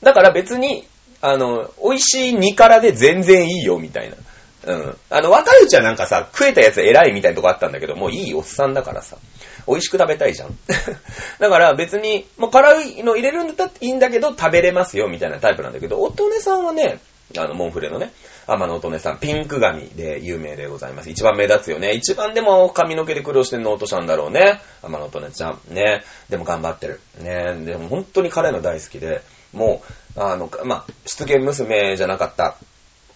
だから別に、あの、美味しい煮辛で全然いいよ、みたいな。うん。あの、若いうちはなんかさ、食えたやつ偉いみたいなとこあったんだけど、もういいおっさんだからさ、美味しく食べたいじゃん。だから別に、もう辛いの入れるんだったらいいんだけど、食べれますよ、みたいなタイプなんだけど、おとねさんはね、あの、モンフレのね、天野音音さん、ピンク髪で有名でございます。一番目立つよね。一番でも髪の毛で苦労してんの音ちゃんだろうね。天野音音ちゃん。ね。でも頑張ってる。ね。でも本当に彼の大好きで、もう、あの、まあ、出現娘じゃなかった、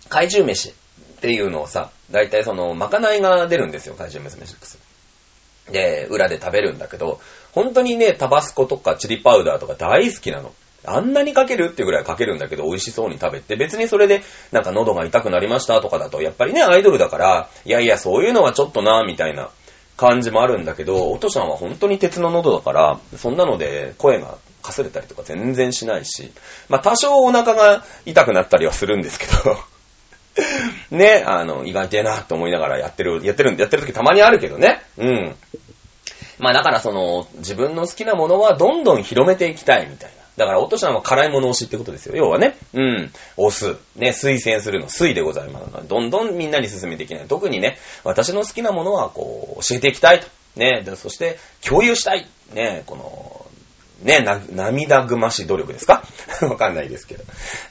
怪獣飯っていうのをさ、だいたいその、まかないが出るんですよ、怪獣娘6。で、裏で食べるんだけど、本当にね、タバスコとかチリパウダーとか大好きなの。あんなにかけるってぐらいかけるんだけど、美味しそうに食べて、別にそれで、なんか喉が痛くなりましたとかだと、やっぱりね、アイドルだから、いやいや、そういうのはちょっとな、みたいな感じもあるんだけど、おとちゃんは本当に鉄の喉だから、そんなので声がかすれたりとか全然しないし、まあ多少お腹が痛くなったりはするんですけど、ね、あの、意外とえなと思いながらやってる、やってる、やってる時たまにあるけどね。うん。まあだからその、自分の好きなものはどんどん広めていきたいみたいな。だから、おとちゃんは辛いもの推しってことですよ。要はね。うん。推す。ね、推薦するの、推でございますので。どんどんみんなに進めていきない。特にね、私の好きなものは、こう、教えていきたいと。ね、そして、共有したい。ね、この、ね、な、涙ぐましい努力ですか？わかんないですけど。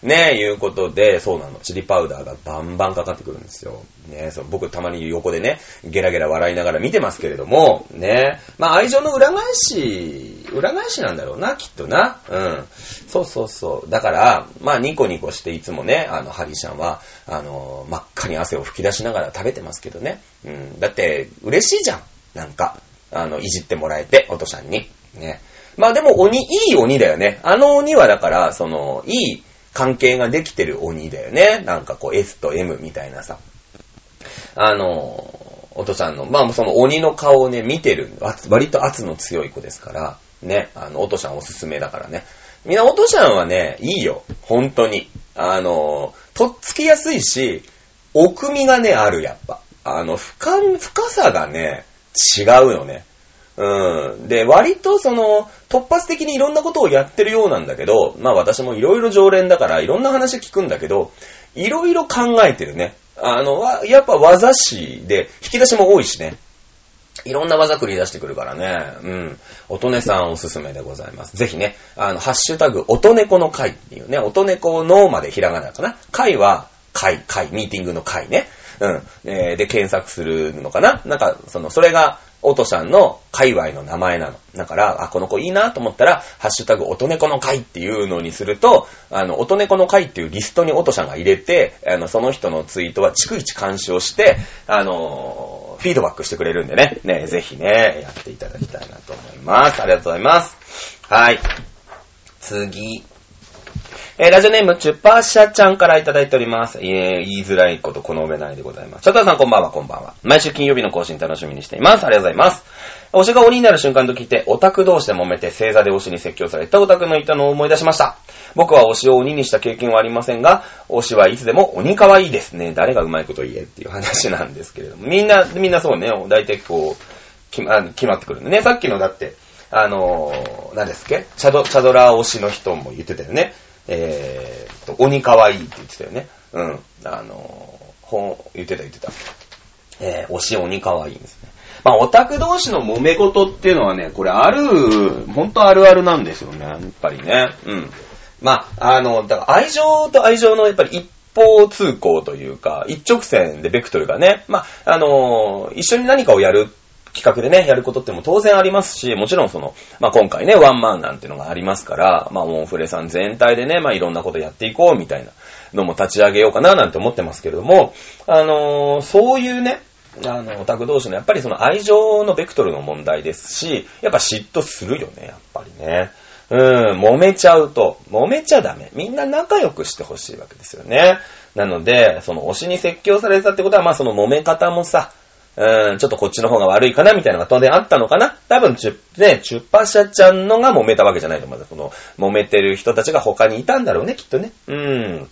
ね、いうことで、そうなの。チリパウダーがバンバンかかってくるんですよ。ね、そう僕たまに横でね、ゲラゲラ笑いながら見てますけれども、ね、まあ愛情の裏返し、裏返しなんだろうな、きっとな。うん。そうそうそう。だから、まあニコニコしていつもね、あの、ハリーちゃんは、あの、真っ赤に汗を吹き出しながら食べてますけどね。うん。だって、嬉しいじゃん。なんか、あの、いじってもらえて、おとちゃんに。ね。まあでも鬼、いい鬼だよね。あの鬼はだから、その、いい関係ができてる鬼だよね。なんかこう S と M みたいなさ。あの、おとちゃんの、まあその鬼の顔をね、見てる、割と圧の強い子ですから、ね、あの、おとちゃんおすすめだからね。みんなおとちゃんはね、いいよ。本当に。あの、とっつきやすいし、奥みがね、ある、やっぱ。あの、深、深さがね、違うよね。うん。で、割とその、突発的にいろんなことをやってるようなんだけど、まあ私もいろいろ常連だからいろんな話聞くんだけど、いろいろ考えてるね。あの、やっぱ技師で、引き出しも多いしね。いろんな技繰り出してくるからね。うん。音音さんおすすめでございます。ぜひね、あの、ハッシュタグ、音猫の会っていうね、音猫のまでひらがなかな？会は、会、会、ミーティングの会ね。うん。えーで、検索するのかな？なんか、その、それが、おとさんの界隈の名前なの。だから、あ、この子いいなと思ったら、ハッシュタグ、音猫の会っていうのにすると、あの、音猫の会っていうリストにおとさんが入れて、あの、その人のツイートは逐一監視をして、あの、フィードバックしてくれるんでね、ね、ぜひね、やっていただきたいなと思います。ありがとうございます。はい。次。えーラジオネーム、チュッパーシャちゃんからいただいております。え言いづらいことこの上ないでございます。チャタさんこんばんは、こんばんは。毎週金曜日の更新楽しみにしています。ありがとうございます。推しが鬼になる瞬間と聞いて、オタク同士で揉めて正座で推しに説教されたオタクのいたのを思い出しました。僕は推しを鬼にした経験はありませんが、推しはいつでも鬼可愛いですね。誰がうまいこと言えっていう話なんですけれども。みんな、みんなそうね、大体こう、決ま決まってくるんでね。さっきのだって、あのー、何ですっけ？チャド、チャドラ推しの人も言ってたよね。えーっと、鬼可愛いって言ってたよね。うん。あのー、ほん、言ってた言ってた。えー、推し鬼可愛いんですね。まあ、オタク同士の揉め事っていうのはね、これある、ほんとあるあるなんですよね。やっぱりね。うん。まあ、あの、だから愛情と愛情のやっぱり一方通行というか、一直線でベクトルがね、まあ、あの一緒に何かをやる企画でね、やることっても当然ありますし、もちろんその、まあ、今回ね、ワンマンなんていうのがありますから、まあ、モンフレさん全体でね、まあ、いろんなことやっていこうみたいなのも立ち上げようかななんて思ってますけれども、あのーそういうね、あの、オタク同士のやっぱりその愛情のベクトルの問題ですし、やっぱ嫉妬するよね、やっぱりね。うん、揉めちゃうと、揉めちゃダメ。みんな仲良くしてほしいわけですよね。なので、その推しに説教されたってことは、まあその揉め方もさ、ちょっとこっちの方が悪いかなみたいなのが当然あったのかな多分、チュ、ね、チュッパシャちゃんのが揉めたわけじゃないと思う。その、揉めてる人たちが他にいたんだろうね、きっとね。うん。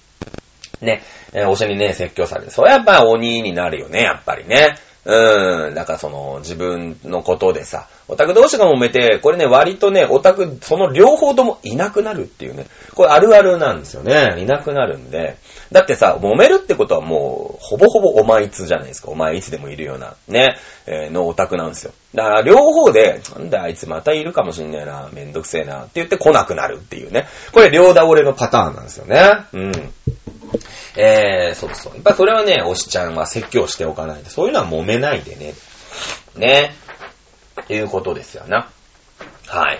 ね、えー推しにね、説教されて。そうやっぱ鬼になるよね、やっぱりね。うん。だからその、自分のことでさ、オタク同士が揉めて、これね、割とね、オタク、その両方ともいなくなるっていうね。これあるあるなんですよね。いなくなるんで。だってさ、揉めるってことはもう、ほぼほぼお前いつじゃないですか。お前いつでもいるような、ね、えーのオタクなんですよ。だから両方で、なんだあいつまたいるかもしんないな、めんどくせえな、って言って来なくなるっていうね。これ両倒れのパターンなんですよね。うん。えー、そうそう。やっぱそれはね、推しちゃんは説教しておかないで、そういうのは揉めないでね。ね。いうことですよな。はい。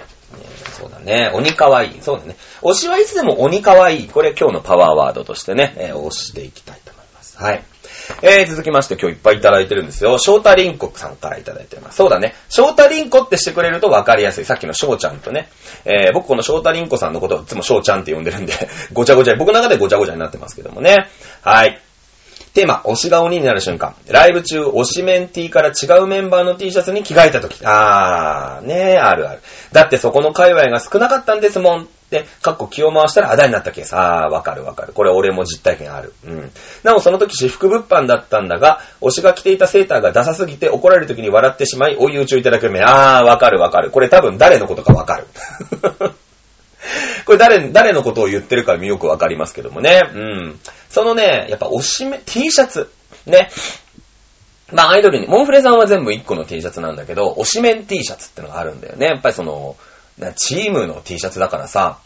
そうだね。鬼かわいい。そうだね。推しはいつでも鬼かわいい。これ今日のパワーワードとしてね、えー推していきたいと思います。はい。えー、続きまして今日いっぱいいただいてるんですよ。翔太凛子さんからいただいてます。そうだね。翔太凛子ってしてくれると分かりやすい。さっきの翔ちゃんとね。えー、僕この翔太凛子さんのことをいつも翔ちゃんって呼んでるんで、ごちゃごちゃ、僕の中でごちゃごちゃになってますけどもね。はい。テーマ、推しが鬼になる瞬間。ライブ中、推しメン T から違うメンバーの T シャツに着替えた時。あー、ねー、あるある。だってそこの界隈が少なかったんですもん。って、かっこ気を回したらあだになったケース。あー、わかるわかる。これ俺も実体験ある。うん。なおその時私服物販だったんだが、推しが着ていたセーターがダサすぎて怒られる時に笑ってしまい、お湯打ちをいただく目。あー、わかるわかる。これ多分誰のことかわかる。これ誰、誰のことを言ってるかよくわかりますけどもね。うん。そのね、やっぱ推しメ、T シャツ。ね。まあアイドルに、モンフレさんは全部1個の T シャツなんだけど、推しメン T シャツってのがあるんだよね。やっぱりその、チームの T シャツだからさ、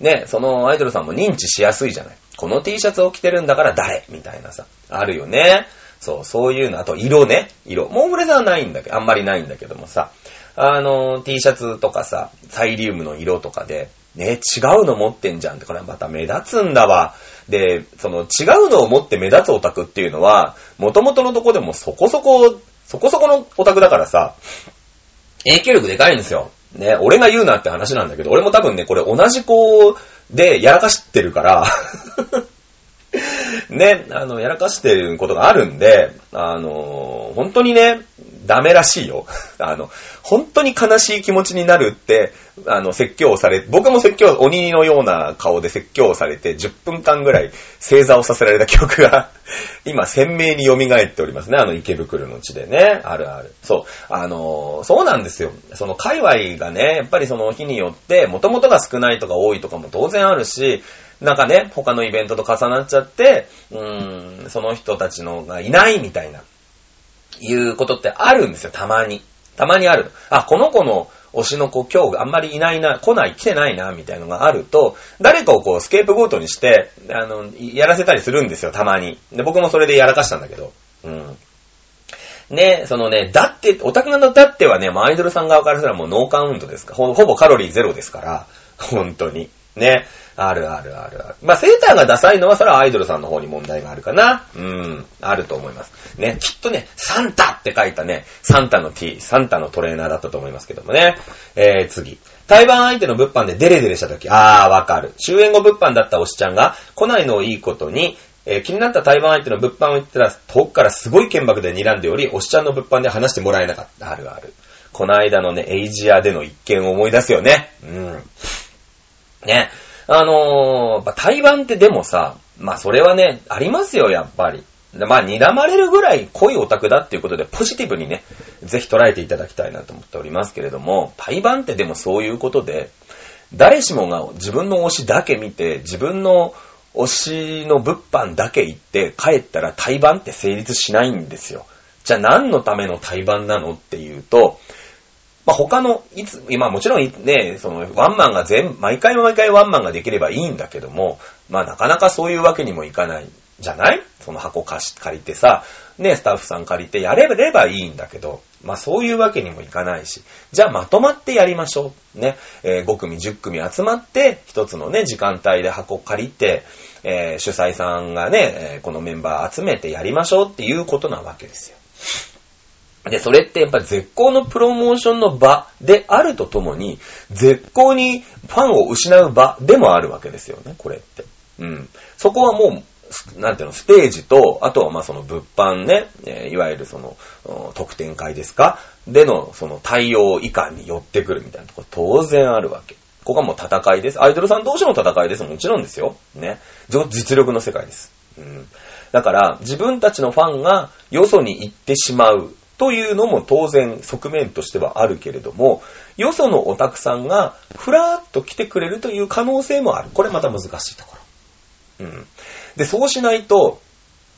ね、そのアイドルさんも認知しやすいじゃない。この T シャツを着てるんだから誰？みたいなさ、あるよね。そう、そういうの。あと、色ね。色。モンフレさんはないんだけど、あんまりないんだけどもさ、あの、T シャツとかさ、サイリウムの色とかで、ね、違うの持ってんじゃんって、これはまた目立つんだわ。で、その違うのを持って目立つオタクっていうのは、元々のとこでもそこそこ、そこそこのオタクだからさ、影響力でかいんですよ。ね、俺が言うなって話なんだけど、俺も多分ね、これ同じ子でやらかしてるから、ね、あの、やらかしてることがあるんで、あの、本当にね、ダメらしいよ。あの、本当に悲しい気持ちになるって、あの、説教をされ、僕も説教、鬼のような顔で説教をされて、10分間ぐらい正座をさせられた記憶が、今鮮明に蘇っておりますね。あの池袋の地でね。あるある。そう。あの、そうなんですよ。その界隈がね、やっぱりその日によって、元々が少ないとか多いとかも当然あるし、なんかね、他のイベントと重なっちゃって、うーん、その人たちのがいないみたいな、いうことってあるんですよ、たまに。たまにある。あ、この子の推しの子今日あんまりいないな、来ない、来てないな、みたいのがあると、誰かをこうスケープゴートにして、あの、やらせたりするんですよ、たまに。で、僕もそれでやらかしたんだけど。うん。ね、そのね、だって、オタクのだってはね、もうアイドルさん側からすらもうノーカウントですから、ほほぼカロリーゼロですから、本当に。ね。あるあるあるある。まあ、セーターがダサいのは、それはアイドルさんの方に問題があるかな。うん。あると思います。ね。きっとね、サンタって書いたね、サンタの T、サンタのトレーナーだったと思いますけどもね。えー、次。対バン相手の物販でデレデレした時、あー、わかる。終演後物販だった推しちゃんが来ないのをいいことに、えー気になった対バン相手の物販を言ったら、遠くからすごい剣幕で睨んでおり、推しちゃんの物販で話してもらえなかった。あるある。この間のね、エイジアでの一件を思い出すよね。うん。ね。あのー、対バンってでもさ、まあそれはね、ありますよ、やっぱり。まあ、睨まれるぐらい濃いオタクだっていうことで、ポジティブにね、ぜひ捉えていただきたいなと思っておりますけれども、対バンってでもそういうことで、誰しもが自分の推しだけ見て、自分の推しの物販だけ行って、帰ったら対バンって成立しないんですよ。じゃあ何のための対バンなのっていうと、まあ、他の、いつ、今もちろんね、その、ワンマンが全、毎回毎回ワンマンができればいいんだけども、まあ、なかなかそういうわけにもいかないじゃない？その箱貸し、借りてさ、ね、スタッフさん借りてやれればいいんだけど、まあ、そういうわけにもいかないし、じゃあまとまってやりましょう。ね、えー5組、10組集まって、一つのね、時間帯で箱借りて、えー主催さんがね、このメンバー集めてやりましょうっていうことなわけですよ。で、それってやっぱ絶好のプロモーションの場であるとともに、絶好にファンを失う場でもあるわけですよね、これって。うん。そこはもう、なんていうの、ステージと、あとはまあその物販ね、えーいわゆるその、特典会ですか？での、その対応以下に寄ってくるみたいなところ当然あるわけ。ここはもう戦いです。アイドルさん同士の戦いです。もちろんですよ。ね。実力の世界です。うん。だから、自分たちのファンがよそに行ってしまうというのも当然側面としてはあるけれども、よそのオタクさんがふらーっと来てくれるという可能性もある。これまた難しいところ。うん。で、そうしないと、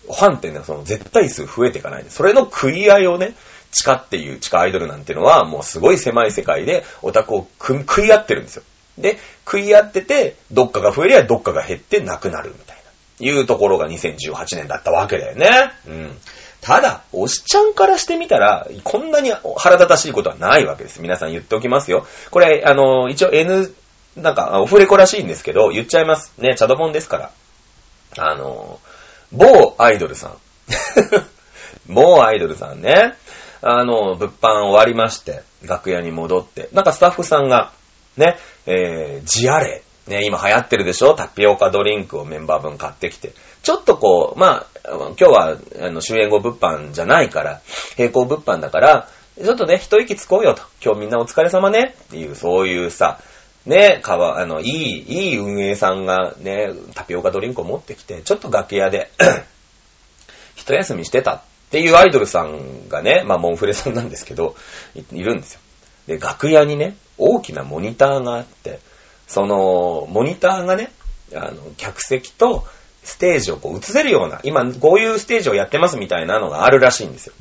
ファンっていうのはその絶対数増えていかない、それの食い合いをね、地下っていう地下アイドルなんていうのはもうすごい狭い世界でオタクを食食い合ってるんですよ。で、食い合ってて、どっかが増えりゃどっかが減ってなくなるみたいな、いうところが2018年だったわけだよね。うん。ただ、おしちゃんからしてみたら、こんなに腹立たしいことはないわけです。皆さん言っておきますよ。これ、あの、一応 N、なんか、オフレコらしいんですけど、言っちゃいます。ね、チャドモンですから。あの、某アイドルさん。某アイドルさんね。あの、物販終わりまして、楽屋に戻って、なんかスタッフさんが、ね、えー、ジアレ、ね、今流行ってるでしょ？タピオカドリンクをメンバー分買ってきて、ちょっとこう、まあ、今日は、あの、終演後物販じゃないから、並行物販だから、ちょっとね、一息つこうよと。今日みんなお疲れ様ね。っていう、そういうさ、ね、かわ、あの、いい、いい運営さんがね、タピオカドリンクを持ってきて、ちょっと楽屋で、一休みしてたっていうアイドルさんがね、まあ、モンフレさんなんですけど、いいるんですよ。で、楽屋にね、大きなモニターがあって、その、モニターがね、あの、客席とステージをこう映せるような、今こういうステージをやってますみたいなのがあるらしいんですよ。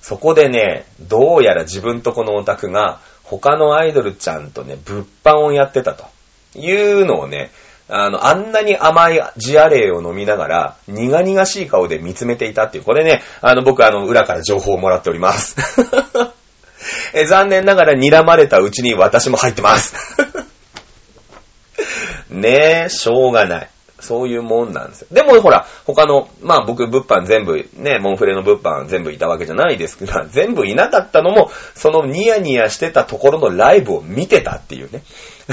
そこでね、どうやら自分とこのオタクが他のアイドルちゃんとね、物販をやってたというのをね、あの、あんなに甘いジアレイを飲みながら、苦々しい顔で見つめていたっていう、これね、あの、僕あの、裏から情報をもらっております。え残念ながら睨まれたうちに私も入ってます。ねえ、しょうがない。そういうもんなんですよ。でもほら、他の、まあ僕物販全部、ね、モンフレの物販全部いたわけじゃないですけど、全部いなかったのも、そのニヤニヤしてたところのライブを見てたっていうね。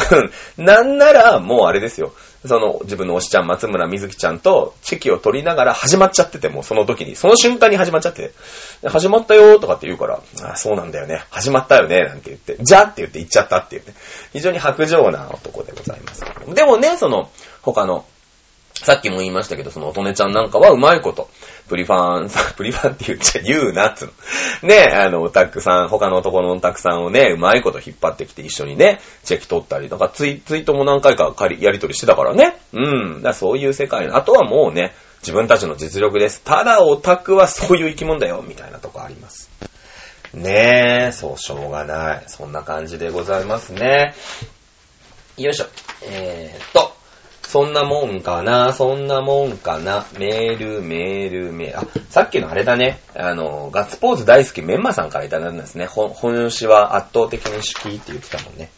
なんなら、もうあれですよ。その自分の推しちゃん、松村みずきちゃんとチェキを取りながら始まっちゃってても、その時に、その瞬間に始まっちゃって、始まったよーとかって言うから、あそうなんだよね。始まったよね。なんて言って、じゃって言って行っちゃったっていうね。非常に白状な男でございます。でもね、その、他の、さっきも言いましたけど、その乙女ちゃんなんかはうまいこと、プリファンさん、プリファンって言っちゃ言うなっつうの。ね、あの、オタクさん、他の男のオタクさんをね、うまいこと引っ張ってきて一緒にね、チェキ取ったり、なんかツイツイートも何回かやり取りしてたからね。うん。だそういう世界。あとはもうね、自分たちの実力です。ただオタクはそういう生き物だよ、みたいなとこあります。ねえ、そう、しょうがない。そんな感じでございますね。よいしょ。えーっと。そんなもんかな、そんなもんかな、メール、メール、メール。あ、さっきのあれだね。あの、ガッツポーズ大好きメンマさんからいただいたんですね。本本詞は圧倒的に好きって言ってたもんね。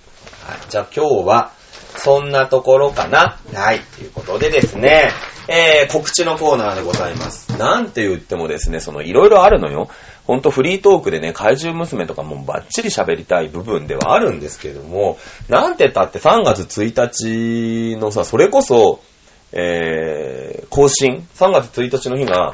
はい。じゃあ今日は、そんなところかな。はい。ということでですね、えー、告知のコーナーでございます。なんて言ってもですね、その、いろいろあるのよ。ほんとフリートークでね、怪獣娘とかもバッチリ喋りたい部分ではあるんですけれども、なんてったって3月1日のさ、それこそ、えー、更新 ?3 月1日の日が、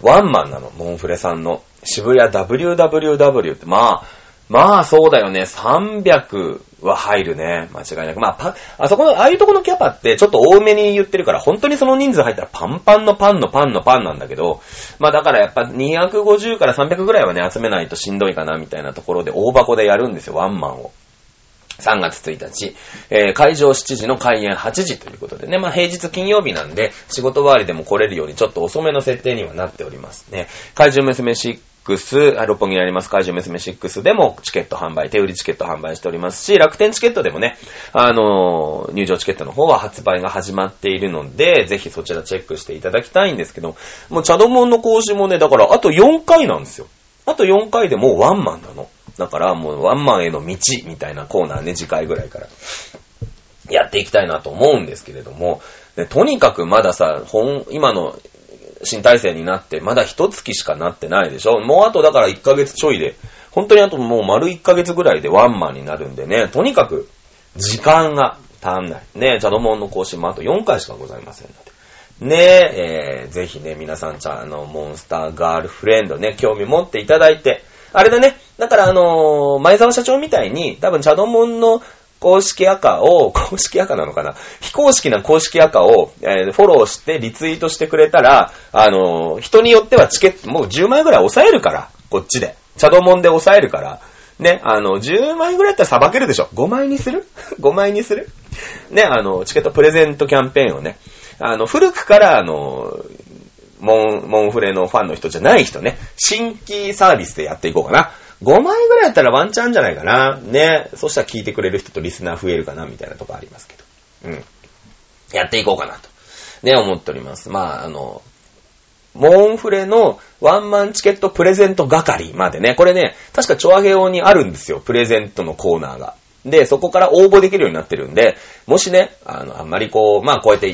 ワンマンなの、モンフレさんの。渋谷 WWW って、まあ、まあそうだよね、300は入るね。間違いなく。まあ、パ、あそこの、ああいうとこのキャパってちょっと多めに言ってるから、本当にその人数入ったらパンパンのパンのパンのパンなんだけど、まあだからやっぱ250から300ぐらいはね、集めないとしんどいかなみたいなところで大箱でやるんですよ、ワンマンを。3月1日、えー会場7時の開演8時ということでね、まあ平日金曜日なんで、仕事終わりでも来れるようにちょっと遅めの設定にはなっておりますね。怪獣娘シッ6、あ六本木にあります怪獣娘6でもチケット販売、手売りチケット販売しておりますし、楽天チケットでもね、あのー入場チケットの方は発売が始まっているので、ぜひそちらチェックしていただきたいんですけど、もうチャドモンの講師もね、だからあと4回なんですよ。あと4回でもうワンマンなの。だからもうワンマンへの道みたいなコーナーね、次回ぐらいからやっていきたいなと思うんですけれども、でとにかくまださ、本、今の新体制になって、まだ一月しかなってないでしょ？もうあとだから1ヶ月ちょいで、本当にあともう丸1ヶ月ぐらいでワンマンになるんでね、とにかく、時間が足んない。ね、チャドモンの更新もあと4回しかございませんので。ねえ、ーぜひね、皆さん、ちゃん、あの、モンスターガールフレンドね、興味持っていただいて、あれだね、だからあのー前澤社長みたいに、多分、チャドモンの公式赤を、公式赤なのかな？非公式な公式赤を、えーフォローしてリツイートしてくれたら、あのー人によってはチケット、もう10枚ぐらい抑えるから、こっちで。チャドモンで抑えるから、ね、あの、10枚ぐらいやったらさばけるでしょ。5枚にする ?5 枚にする？ね、あの、チケットプレゼントキャンペーンをね、あの、古くから、あの、モン、モンフレのファンの人じゃない人ね、新規サービスでやっていこうかな。5枚ぐらいやったらワンチャンじゃないかな。ね。そしたら聞いてくれる人とリスナー増えるかな、みたいなとこありますけど。うん。やっていこうかなと。ね、思っております。まあ、あの、モンフレのワンマンチケットプレゼント係までね、これね、確かチョアヘオにあるんですよ、プレゼントのコーナーが。で、そこから応募できるようになってるんで、もしね、あの、あんまりこう、まあこうやって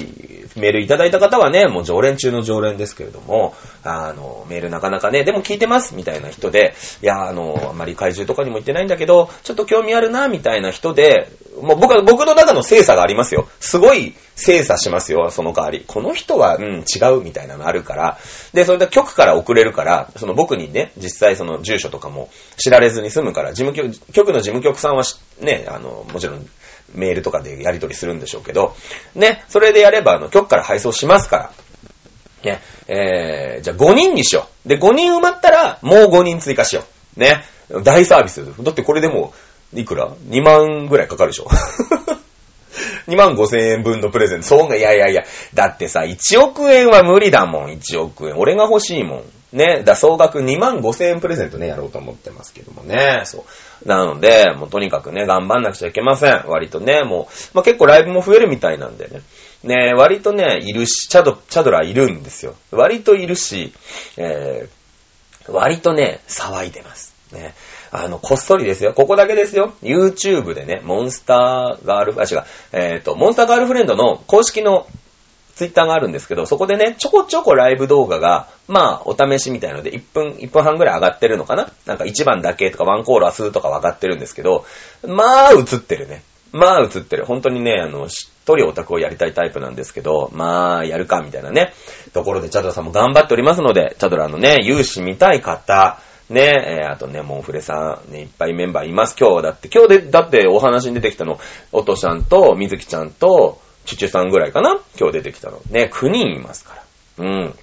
メールいただいた方はね、もう常連中の常連ですけれども、あの、メールなかなかね、でも聞いてますみたいな人で、いや、あの、あんまり怪獣とかにも行ってないんだけど、ちょっと興味あるな、みたいな人で、もう僕は、僕の中の精査がありますよ。すごい精査しますよ、その代わり。この人は、うん、違うみたいなのあるから。で、それで局から送れるから、その僕にね、実際その住所とかも知られずに済むから、事務局、局の事務局さんはね、あの、もちろん、メールとかでやり取りするんでしょうけど、ね、それでやれば、あの、局から配送しますから。ね、えー、じゃあ5人にしよう。で、5人埋まったら、もう5人追加しよう。ね。大サービス。だってこれでも、いくら ?2 万ぐらいかかるでしょ。2万5千円分のプレゼント。そうが、いやいやいや。だってさ、1億円は無理だもん、1億円。俺が欲しいもん。ね。だ、総額2万5千円プレゼントね、やろうと思ってますけどもね。そう。なので、もうとにかくね、頑張んなくちゃいけません。割とね、もう、まあ、結構ライブも増えるみたいなんでね。ね、割とね、いるし、チャド、チャドラいるんですよ。割といるし、えー、割とね、騒いでます。ね。あの、こっそりですよ。ここだけですよ。YouTube でね、モンスターガール、あ、違う、えっ、と、モンスターガールフレンドの公式のツイッターがあるんですけど、そこでね、ちょこちょこライブ動画が、まあ、お試しみたいので、1分、1分半ぐらい上がってるのかな？なんか1番だけとかワンコーラスとか分かってるんですけど、まあ、映ってるね。まあ、映ってる。本当にね、あの、しっとりオタクをやりたいタイプなんですけど、まあ、やるか、みたいなね。ところで、チャドラさんも頑張っておりますので、チャドラのね、勇姿見たい方、ね、えーあとね、モンフレさん、ね、いっぱいメンバーいます。今日はだって、今日で、だってお話に出てきたの、おとちゃんと、みずきちゃんと、チュチュさんぐらいかな？今日出てきたの。ね、9人いますから。うん。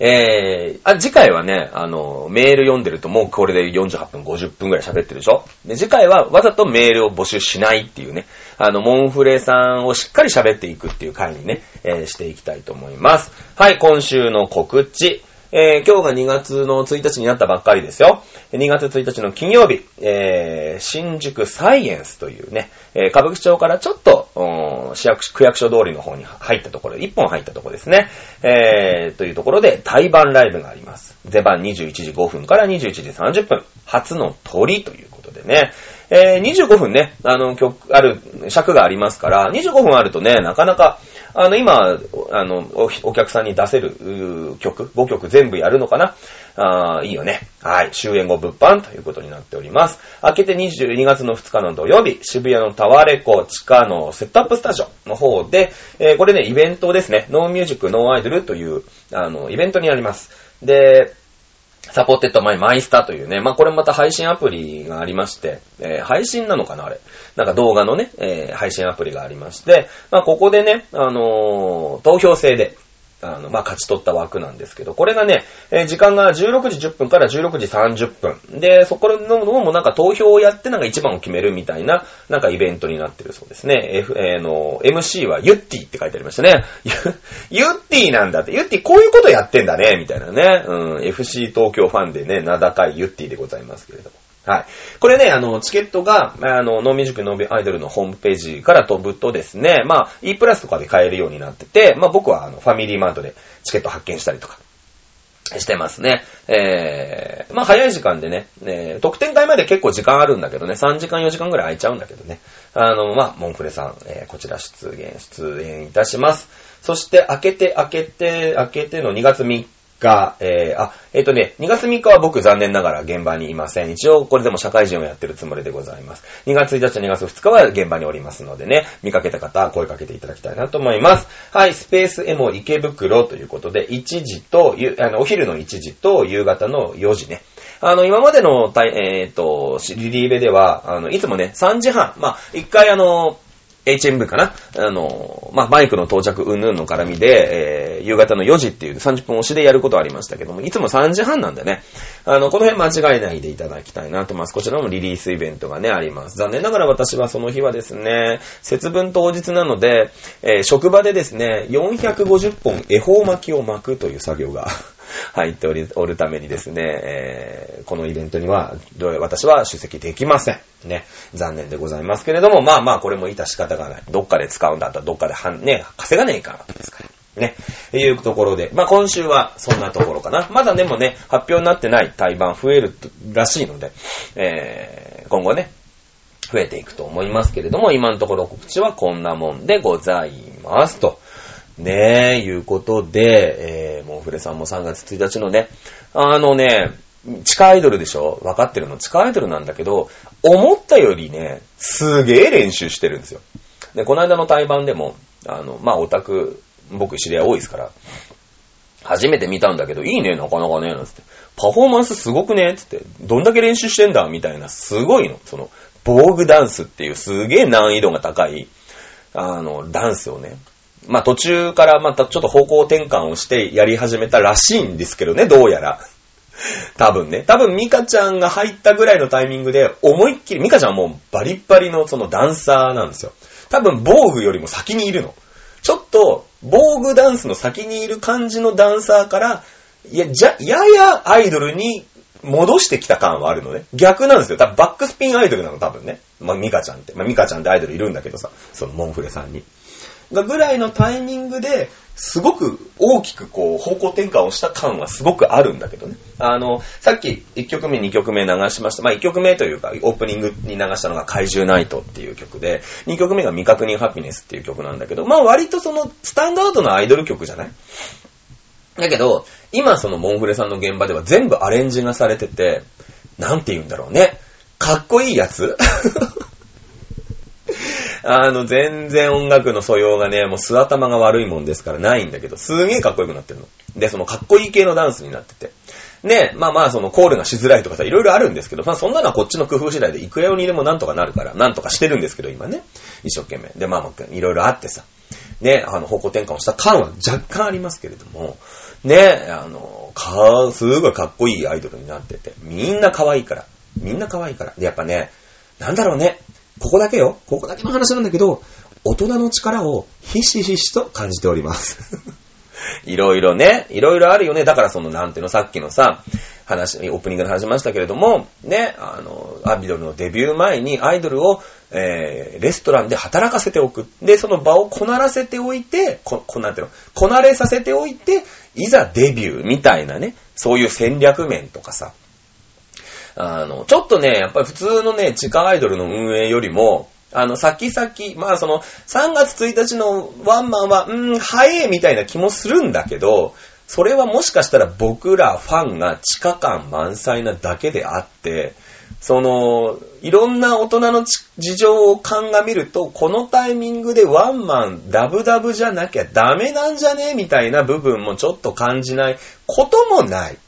えー、あ、次回はね、あの、メール読んでるともうこれで48分、50分ぐらい喋ってるでしょ？で、次回はわざとメールを募集しないっていうね、あの、モンフレさんをしっかり喋っていくっていう回にね、えーしていきたいと思います。はい、今週の告知。えー今日が2月の1日になったばっかりですよ。2月1日の金曜日、えー新宿サイエンスというね、えー歌舞伎町からちょっと、市役所区役所通りの方に入ったところ、1本入ったところですね。えーというところで、対バンライブがあります。出番21時5分から21時30分。初の鳥ということでね。えー25分ね、あの、曲、ある、尺がありますから、25分あるとね、なかなか、あの、今、あの、おお客さんに出せる曲、5曲全部やるのかな？あーいいよね。はい。終演後物販ということになっております。明けて22月の2日の土曜日、渋谷のタワレコ地下のセットアップスタジオの方で、えーこれね、イベントですね。 NO MUSIC, NO IDOL という、あの、イベントになります。で、Supported by mysta というね、まあ、これまた配信アプリがありまして、えー配信なのかなあれ。なんか動画のね、えー配信アプリがありまして、まあ、ここでね、あのー投票制で、あの、まあ、勝ち取った枠なんですけど、これがね、えー時間が16時10分から16時30分。で、そこののもなんか投票をやってなんか一番を決めるみたいな、なんかイベントになってるそうですね。F、えーの、MC はユッティって書いてありましたね。ユユッティなんだって。ユッティこういうことやってんだね、みたいなね。うん、FC 東京ファンでね、名高いユッティでございますけれども。はい。これね、あの、チケットが、あの、ノーミュージックノービアイドルのホームページから飛ぶとですね、まあ、E プラスとかで買えるようになってて、まあ僕はあの、ファミリーマートでチケット発見したりとか、してますね。えー、まあ早い時間でね、ね特典会まで結構時間あるんだけどね、3時間4時間ぐらい空いちゃうんだけどね。あの、まあ、モンフレさん、えー、こちら出現、出演いたします。そして、明けて、明けて、明けての2月3日、えー、あ、えっ、とね、2月3日は僕残念ながら現場にいません。一応これでも社会人をやってるつもりでございます。2月1日、2月2日は現場におりますのでね、見かけた方は、声かけていただきたいなと思います。はい、スペースエモ池袋ということで、1時と、あの、お昼の1時と夕方の4時ね。あの、今までの、えっ、と、リリーベでは、あの、いつもね、3時半、まあ、一回あの、HMV かな？あの、まあ、バイクの到着うんぬんの絡みで、えー、夕方の4時っていう30分押しでやることはありましたけども、いつも3時半なんでね、あの、この辺間違えないでいただきたいなと思います。こちらもリリースイベントがね、あります。残念ながら私はその日はですね、節分当日なので、えー職場でですね、450本恵方巻きを巻くという作業が入っており、おるためにですね、えーこのイベントには、私は出席できません。ね。残念でございますけれども、まあまあ、これも致し方がない。どっかで使うんだったら、どっかで、ね、稼がねえからですから。ね。いうところで、まあ今週はそんなところかな。まだでもね、発表になってない対バン増えるらしいので、えー今後ね、増えていくと思いますけれども、今のところ告知はこんなもんでございます。と。ねえ、いうことで、えー、もうフレさんも3月1日のね、あのね、地下アイドルでしょ？分かってるの地下アイドルなんだけど、思ったよりね、すげえ練習してるんですよ。で、この間の対バンでも、あの、まあ、オタク、僕知り合い多いですから、初めて見たんだけど、いいね、なかなかね、なんつって。パフォーマンスすごくね、つって。どんだけ練習してんだみたいな、すごいの。その、防具ダンスっていうすげえ難易度が高い、あの、ダンスをね。まあ、途中からまたちょっと方向転換をしてやり始めたらしいんですけどね、どうやら。多分ね。多分ミカちゃんが入ったぐらいのタイミングで、思いっきり、ミカちゃんはもうバリッバリのそのダンサーなんですよ。多分防具よりも先にいるの。ちょっと、防具ダンスの先にいる感じのダンサーから、いや、じゃ、ややアイドルに戻してきた感はあるのね。逆なんですよ。多分バックスピンアイドルなの、多分ね。まあ、ミカちゃんって。まあ、ミカちゃんってアイドルいるんだけどさ、そのモンフレさんに。がぐらいのタイミングで、すごく大きくこう方向転換をした感はすごくあるんだけどね。あの、さっき1曲目2曲目流しました。まあ1曲目というかオープニングに流したのが怪獣ナイトっていう曲で、2曲目が未確認ハピネスっていう曲なんだけど、まあ割とそのスタンダードなアイドル曲じゃない？だけど、今そのモンフレさんの現場では全部アレンジがされてて、なんて言うんだろうね。かっこいいやつ？あの、全然音楽の素養がね、もう素頭が悪いもんですからないんだけど、すげえかっこよくなってるの。で、そのかっこいい系のダンスになってて。ね、まあまあ、そのコールがしづらいとかさ、いろいろあるんですけど、まあそんなのはこっちの工夫次第で、いくらよにでもなんとかなるから、なんとかしてるんですけど、今ね。一生懸命。で、まあまあ、いろいろあってさ。ね、あの、方向転換をした感は若干ありますけれども、ね、あの、か、すごいかっこいいアイドルになってて、みんな可愛いから。みんな可愛いから。で、やっぱね、なんだろうね、ここだけよ。ここだけの話なんだけど、大人の力をひしひしと感じております。いろいろね、いろいろあるよね。だからその、なんていうの、さっきのさ、話、オープニングで話しましたけれども、ね、あの、アビドルのデビュー前にアイドルを、えー、レストランで働かせておく。で、その場をこならせておいて、こ、こなんていうの、こなれさせておいて、いざデビューみたいなね、そういう戦略面とかさ、あの、ちょっとね、やっぱり普通のね、地下アイドルの運営よりも、あの、先々、まあその、3月1日のワンマンは、うーん、早いみたいな気もするんだけど、それはもしかしたら僕らファンが地下感満載なだけであって、その、いろんな大人の事情を鑑みると、このタイミングでワンマン、ダブダブじゃなきゃダメなんじゃね？みたいな部分もちょっと感じないこともない。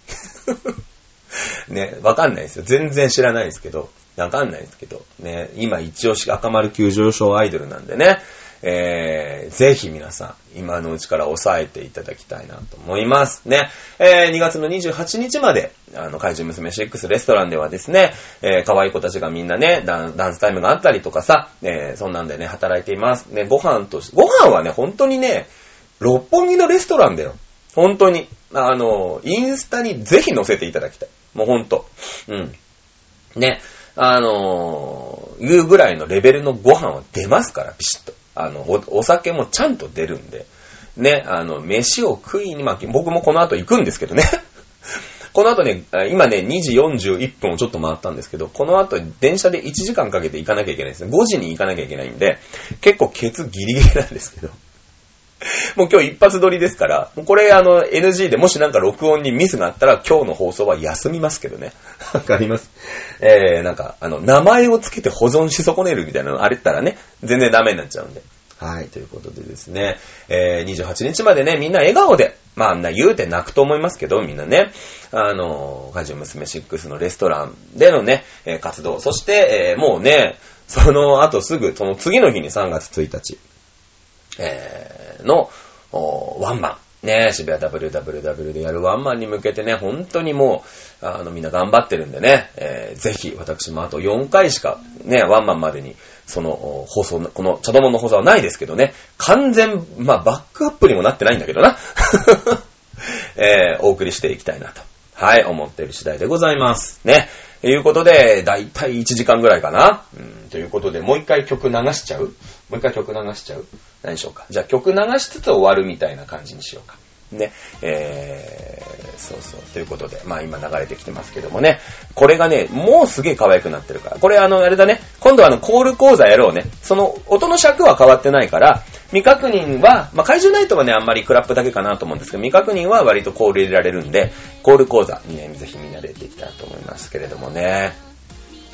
ね、わかんないですよ。全然知らないですけど。わかんないですけど。ね、今一押し赤丸急上昇アイドルなんでね。えー、ぜひ皆さん、今のうちから抑えていただきたいなと思います。ね。えー、2月の28日まで、あの、怪獣娘6レストランではですね、えー、可愛い子たちがみんなね、ダンダンスタイムがあったりとかさ、えー、そんなんでね、働いています。ね、ご飯とし、ご飯はね、本当にね、六本木のレストランだよ。本当に。あの、インスタにぜひ載せていただきたい。もう本当。うん。ね。あのー、いうぐらいのレベルのご飯は出ますから、ピシッと。あの、お、お酒もちゃんと出るんで。ね、あの、飯を食いに、まあ、僕もこの後行くんですけどね。この後ね、今ね、2時41分をちょっと回ったんですけど、この後電車で1時間かけて行かなきゃいけないですね。5時に行かなきゃいけないんで、結構ケツギリギリなんですけど。もう今日一発撮りですから、もうこれあの NG でもしなんか録音にミスがあったら今日の放送は休みますけどね。わかります。えー、なんかあの名前をつけて保存し損ねるみたいなのあれったらね、全然ダメになっちゃうんで。はい、ということでですね、えー、28日までね、みんな笑顔で、まあ、あんな言うて泣くと思いますけど、みんなね、あの、カジュ娘6のレストランでのね、えー活動、そして、えーもうね、その後すぐ、その次の日に3月1日、えーの、ワンマン。ね、渋谷 WWW でやるワンマンに向けてね、本当にもう、あの、みんな頑張ってるんでね、えーぜひ、私もあと4回しか、ね、ワンマンまでに、その、放送、この、茶友の放送はないですけどね、完全、まあ、バックアップにもなってないんだけどな。えーお送りしていきたいなと。はい、思ってる次第でございます。ね。ということで、だいたい1時間ぐらいかな。うん、ということで、もう一回曲流しちゃう？もう一回曲流しちゃう？何でしょうか。じゃあ曲流しつつ終わるみたいな感じにしようか。ね。えー、そうそう。ということで、まあ今流れてきてますけどもね。これがね、もうすげえ可愛くなってるから。これあの、あれだね。今度はあの、コール講座やろうね。その、音の尺は変わってないから、未確認は、まあ怪獣ナイトはね、あんまりクラップだけかなと思うんですけど、未確認は割とコール入れられるんで、コール講座にね、ぜひみんなでやっていきたいと思いますけれどもね。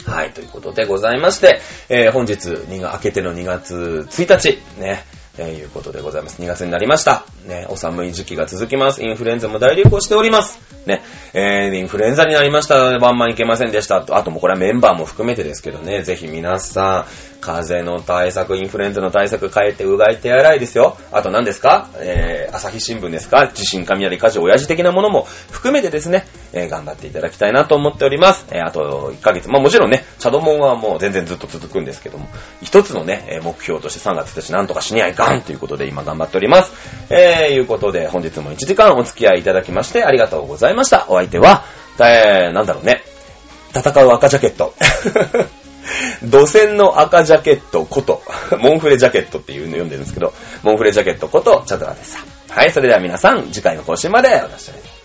はい、ということでございまして、えー本日、2が、明けての2月1日、ね、えーいうことでございます。2月になりました。ね、お寒い時期が続きます。インフルエンザも大流行しております。ね、えー、インフルエンザになりました。ワンマンいけませんでした。あともうこれはメンバーも含めてですけどね、ぜひ皆さん、風邪の対策、インフルエンザの対策変えてうがい手洗いですよ。あと何ですか？えー、朝日新聞ですか？地震、雷、火事、親父的なものも含めてですね、えー頑張っていただきたいなと思っております。えーあと1ヶ月。まあもちろんね、シャドモンはもう全然ずっと続くんですけども、一つのね、目標として3月1日なんとかしにゃいかんということで今頑張っております。えー、いうことで本日も1時間お付き合いいただきましてありがとうございました。お相手は、えー、なんだろうね、戦う赤ジャケット。土線の赤ジャケットこと、モンフレジャケットっていうの読んでるんですけど、モンフレジャケットこと、チャドラでした。はい、それでは皆さん、次回の更新までお楽しみに。